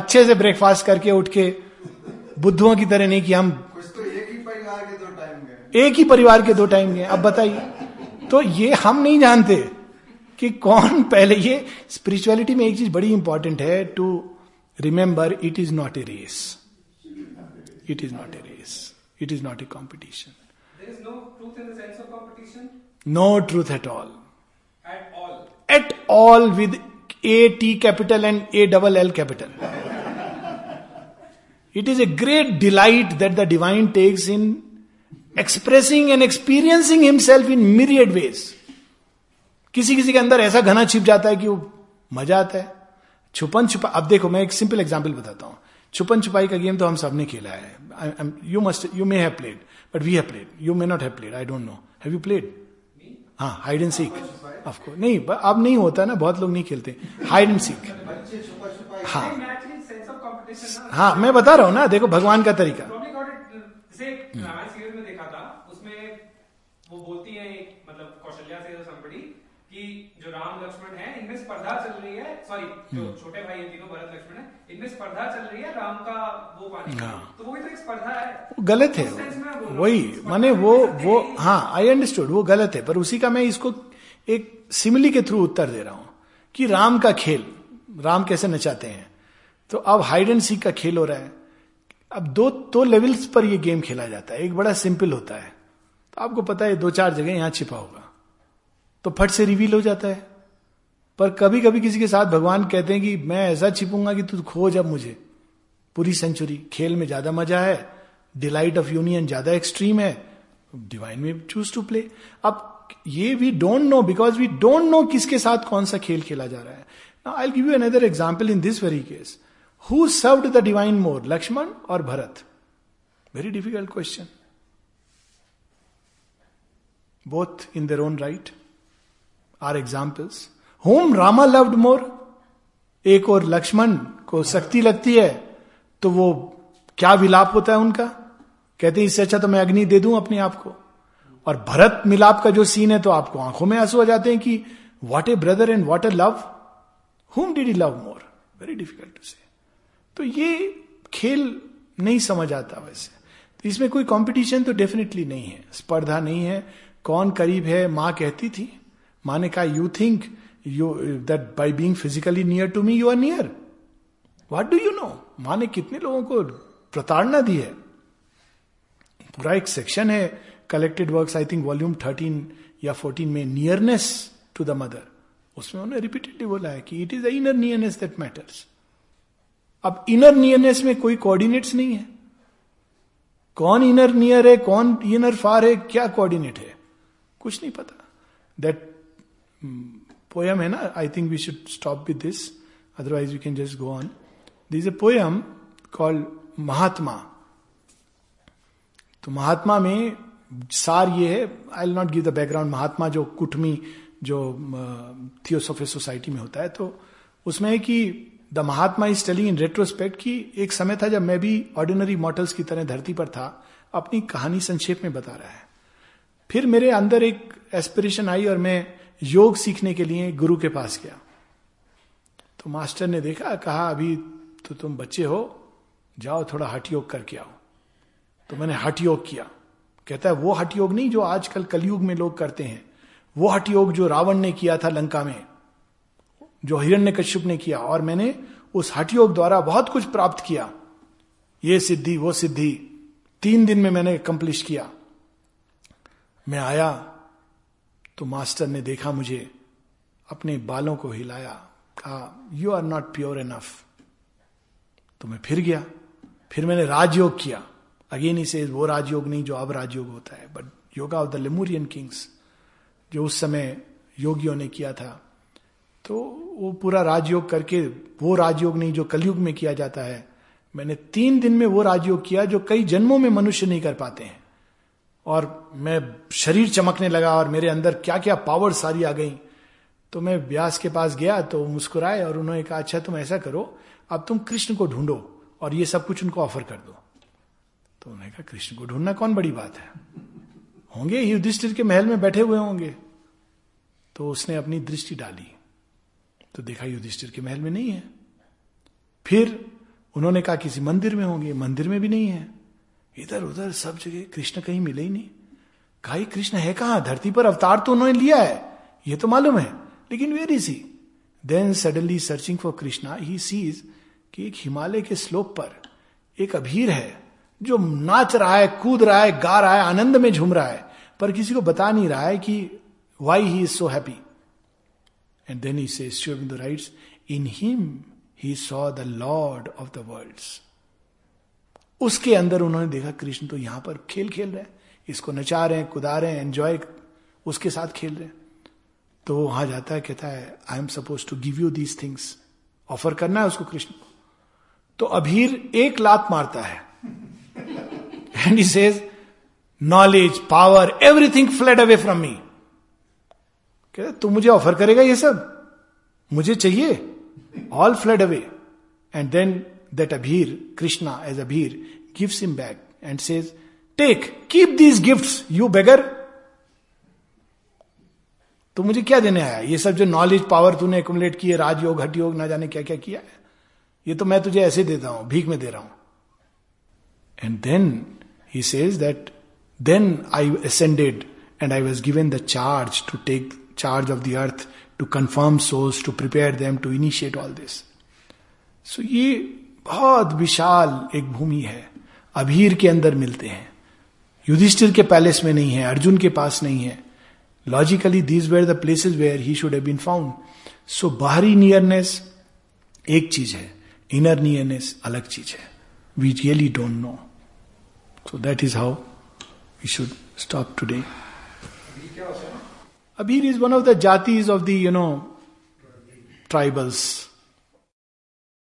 Speaker 2: अच्छे से ब्रेकफास्ट करके उठ के बुद्धुओं की तरह नहीं कि हम एक ही परिवार के दो टाइम गए एक ही परिवार के दो टाइम गए अब बताइए तो ये हम नहीं जानते कि कौन पहले ये स्पिरिचुअलिटी में एक चीज बड़ी इंपॉर्टेंट है to remember it is not a race it is not a race it is not a competition no truth at all at all with a T capital and a double L capital it is a great delight that the divine takes in expressing and experiencing himself in myriad ways किसी किसी के अंदर ऐसा घना छिप जाता है कि वो मजा आता है छुपन छुपा अब देखो मैं एक सिंपल एग्जाम्पल बताता हूं छुपन छुपाई का गेम तो हम सबने खेला है you must you may have played but we have played you may not have played I don't know have you played हाँ हाइड एंड सीख ऑफकोर्स नहीं अब नहीं होता ना बहुत लोग नहीं खेलते हाइड एंड सीख हाँ हाँ मैं बता रहा हूँ ना देखो भगवान का तरीका गलत है वही मैंने वो वो हाँ आई अंडरस्टूड वो गलत है पर उसी का मैं इसको एक सिमली के थ्रू उत्तर दे रहा हूँ कि राम का खेल राम कैसे नचाते हैं तो अब हाइड एंड सी का खेल हो रहा है अब दो दो लेवल्स पर यह गेम खेला जाता है एक बड़ा सिंपल होता है तो आपको पता है दो चार जगह यहां छिपा होगा तो फट से रिवील हो जाता है पर कभी कभी किसी के साथ भगवान कहते हैं कि मैं ऐसा छिपूंगा कि तू खोज अब मुझे पूरी सेंचुरी खेल में ज्यादा मजा है डिलाइट ऑफ यूनियन ज्यादा एक्सट्रीम है डिवाइन में चूज टू प्ले अब ये we don't know because we don't know किसके साथ कौन सा खेल खेला जा रहा है I give you another example in this very case who served the divine more Lakshman और Bharat very difficult question both in their own right are examples whom Rama loved more एक और लक्ष्मण को शक्ति लगती है तो वो क्या विलाप होता है उनका कहते हैं इससे अच्छा तो मैं अग्नि दे दूं अपने आप को और भरत मिलाप का जो सीन है तो आपको आंखों में आंसू आ जाते हैं कि what a brother and what a love whom did you love more very difficult to say तो ये खेल नहीं समझ आता वैसे तो इसमें कोई कंपटीशन तो डेफिनेटली नहीं है स्पर्धा नहीं है कौन करीब है माँ कहती थी माँ ने कहा you think you that by being physically near to me you are near what do you know माँ ने कितने लोगों को प्रताड़ना दी है पूरा एक सेक्शन है collected works I think volume thirteen या फोर्टीन में नियरनेस टू द मदर उसमें उन्होंने रिपीटेडली बोला है कि it is a inner nearness that matters अब इनर नियरनेस में कोई कोऑर्डिनेट्स नहीं है कौन इनर नियर है कौन इनर फार है क्या कोऑर्डिनेट है कुछ नहीं पता दैट पोयम mm, है ना I think we should stop with this otherwise you can just go on this a poem call Mahatma तो महात्मा में सार ये है I not give the background Mahatma जो कुटमी जो थियोसोफी uh, सोसाइटी में होता है तो उसमें है कि the Mahatma is telling in retrospect कि एक समय था जब मैं भी ऑर्डिनरी मॉडल्स की तरह धरती पर था अपनी कहानी संक्षेप में बता रहा है फिर मेरे अंदर एक एस्पिरेशन आई और मैं योग सीखने के लिए गुरु के पास गया तो मास्टर ने देखा कहा अभी तो तुम बच्चे हो जाओ थोड़ा हट योग करके आओ तो मैंने हट योग किया कहता है वो हट योग नहीं जो आजकल कलयुग में लोग करते हैं वो हट योग जो रावण ने किया था लंका में जो हिरण्य कश्यप ने किया और मैंने उस योग द्वारा बहुत कुछ प्राप्त किया ये सिद्धि वो सिद्धि तीन दिन में मैंने कंप्लिश किया मैं आया तो मास्टर ने देखा मुझे अपने बालों को हिलाया कहा you are not pure enough तो मैं फिर गया फिर मैंने राजयोग किया अगेन ही से वो राजयोग नहीं जो अब राजयोग होता है but yoga of the Lemurian kings जो उस समय योगियों ने किया था तो वो पूरा राजयोग करके वो राजयोग नहीं जो कलयुग में किया जाता है मैंने तीन दिन में वो राजयोग किया जो कई जन्मों में मनुष्य नहीं कर पाते हैं और मैं शरीर चमकने लगा और मेरे अंदर क्या क्या पावर सारी आ गई तो मैं व्यास के पास गया तो मुस्कुराए और उन्होंने कहा अच्छा तुम ऐसा करो अब तुम कृष्ण को ढूंढो और ये सब कुछ उनको ऑफर कर दो तो उन्होंने कहा कृष्ण को ढूंढना कौन बड़ी बात है होंगे युधिष्ठिर के महल में बैठे हुए होंगे तो उसने अपनी दृष्टि डाली तो देखा युधिष्ठिर के महल में नहीं है फिर उन्होंने कहा किसी मंदिर में होंगे मंदिर में भी नहीं है इधर उधर सब जगह कृष्ण कहीं मिले ही नहीं कहा कृष्ण है कहा धरती पर अवतार तो उन्होंने लिया है ये तो मालूम है लेकिन where is he then suddenly searching for Krishna he sees कि एक हिमालय के स्लोप पर एक अभीर है जो नाच रहा है कूद रहा है गा रहा है आनंद में झूम रहा है पर किसी को बता नहीं रहा है कि why he is so happy And then he says, Shivindu writes, In him he saw the lord of the world उसके अंदर उन्होंने देखा कृष्ण तो यहां पर खेल खेल रहे हैं इसको नचा रहे हैं कुदा रहे हैं एंजॉय उसके साथ खेल रहे हैं तो वो वहां जाता है कहता है I am suppose to give you these things offer करना है उसको कृष्ण को तो अभीर एक लात मारता है and he says knowledge power everything fled away from me कह तू मुझे ऑफर करेगा ये सब मुझे चाहिए all flood away and then that Abhir Krishna as Abhir gives him back and says take keep these gift you beggar तो मुझे क्या देने आया ये सब जो नॉलेज पावर तूने एकुमलेट किए राजयोग हट योग ना जाने क्या क्या किया है ये तो मैं तुझे ऐसे देता हूं भीख में दे रहा हूं and then he says that then I ascended and I was given the charge to take charge of the earth to confirm souls, to prepare them, to initiate all this. so, ये बहुत विशाल एक भूमि है अभीर के अंदर मिलते हैं युधिष्ठिर के पैलेस में नहीं है अर्जुन के पास नहीं है logically these where the places where he should have been found so बाहरी नियरनेस एक चीज है इनर नियरनेस अलग चीज है we really don't know so that is how we should stop today Abir is one of the jatis of the, you know, tribals.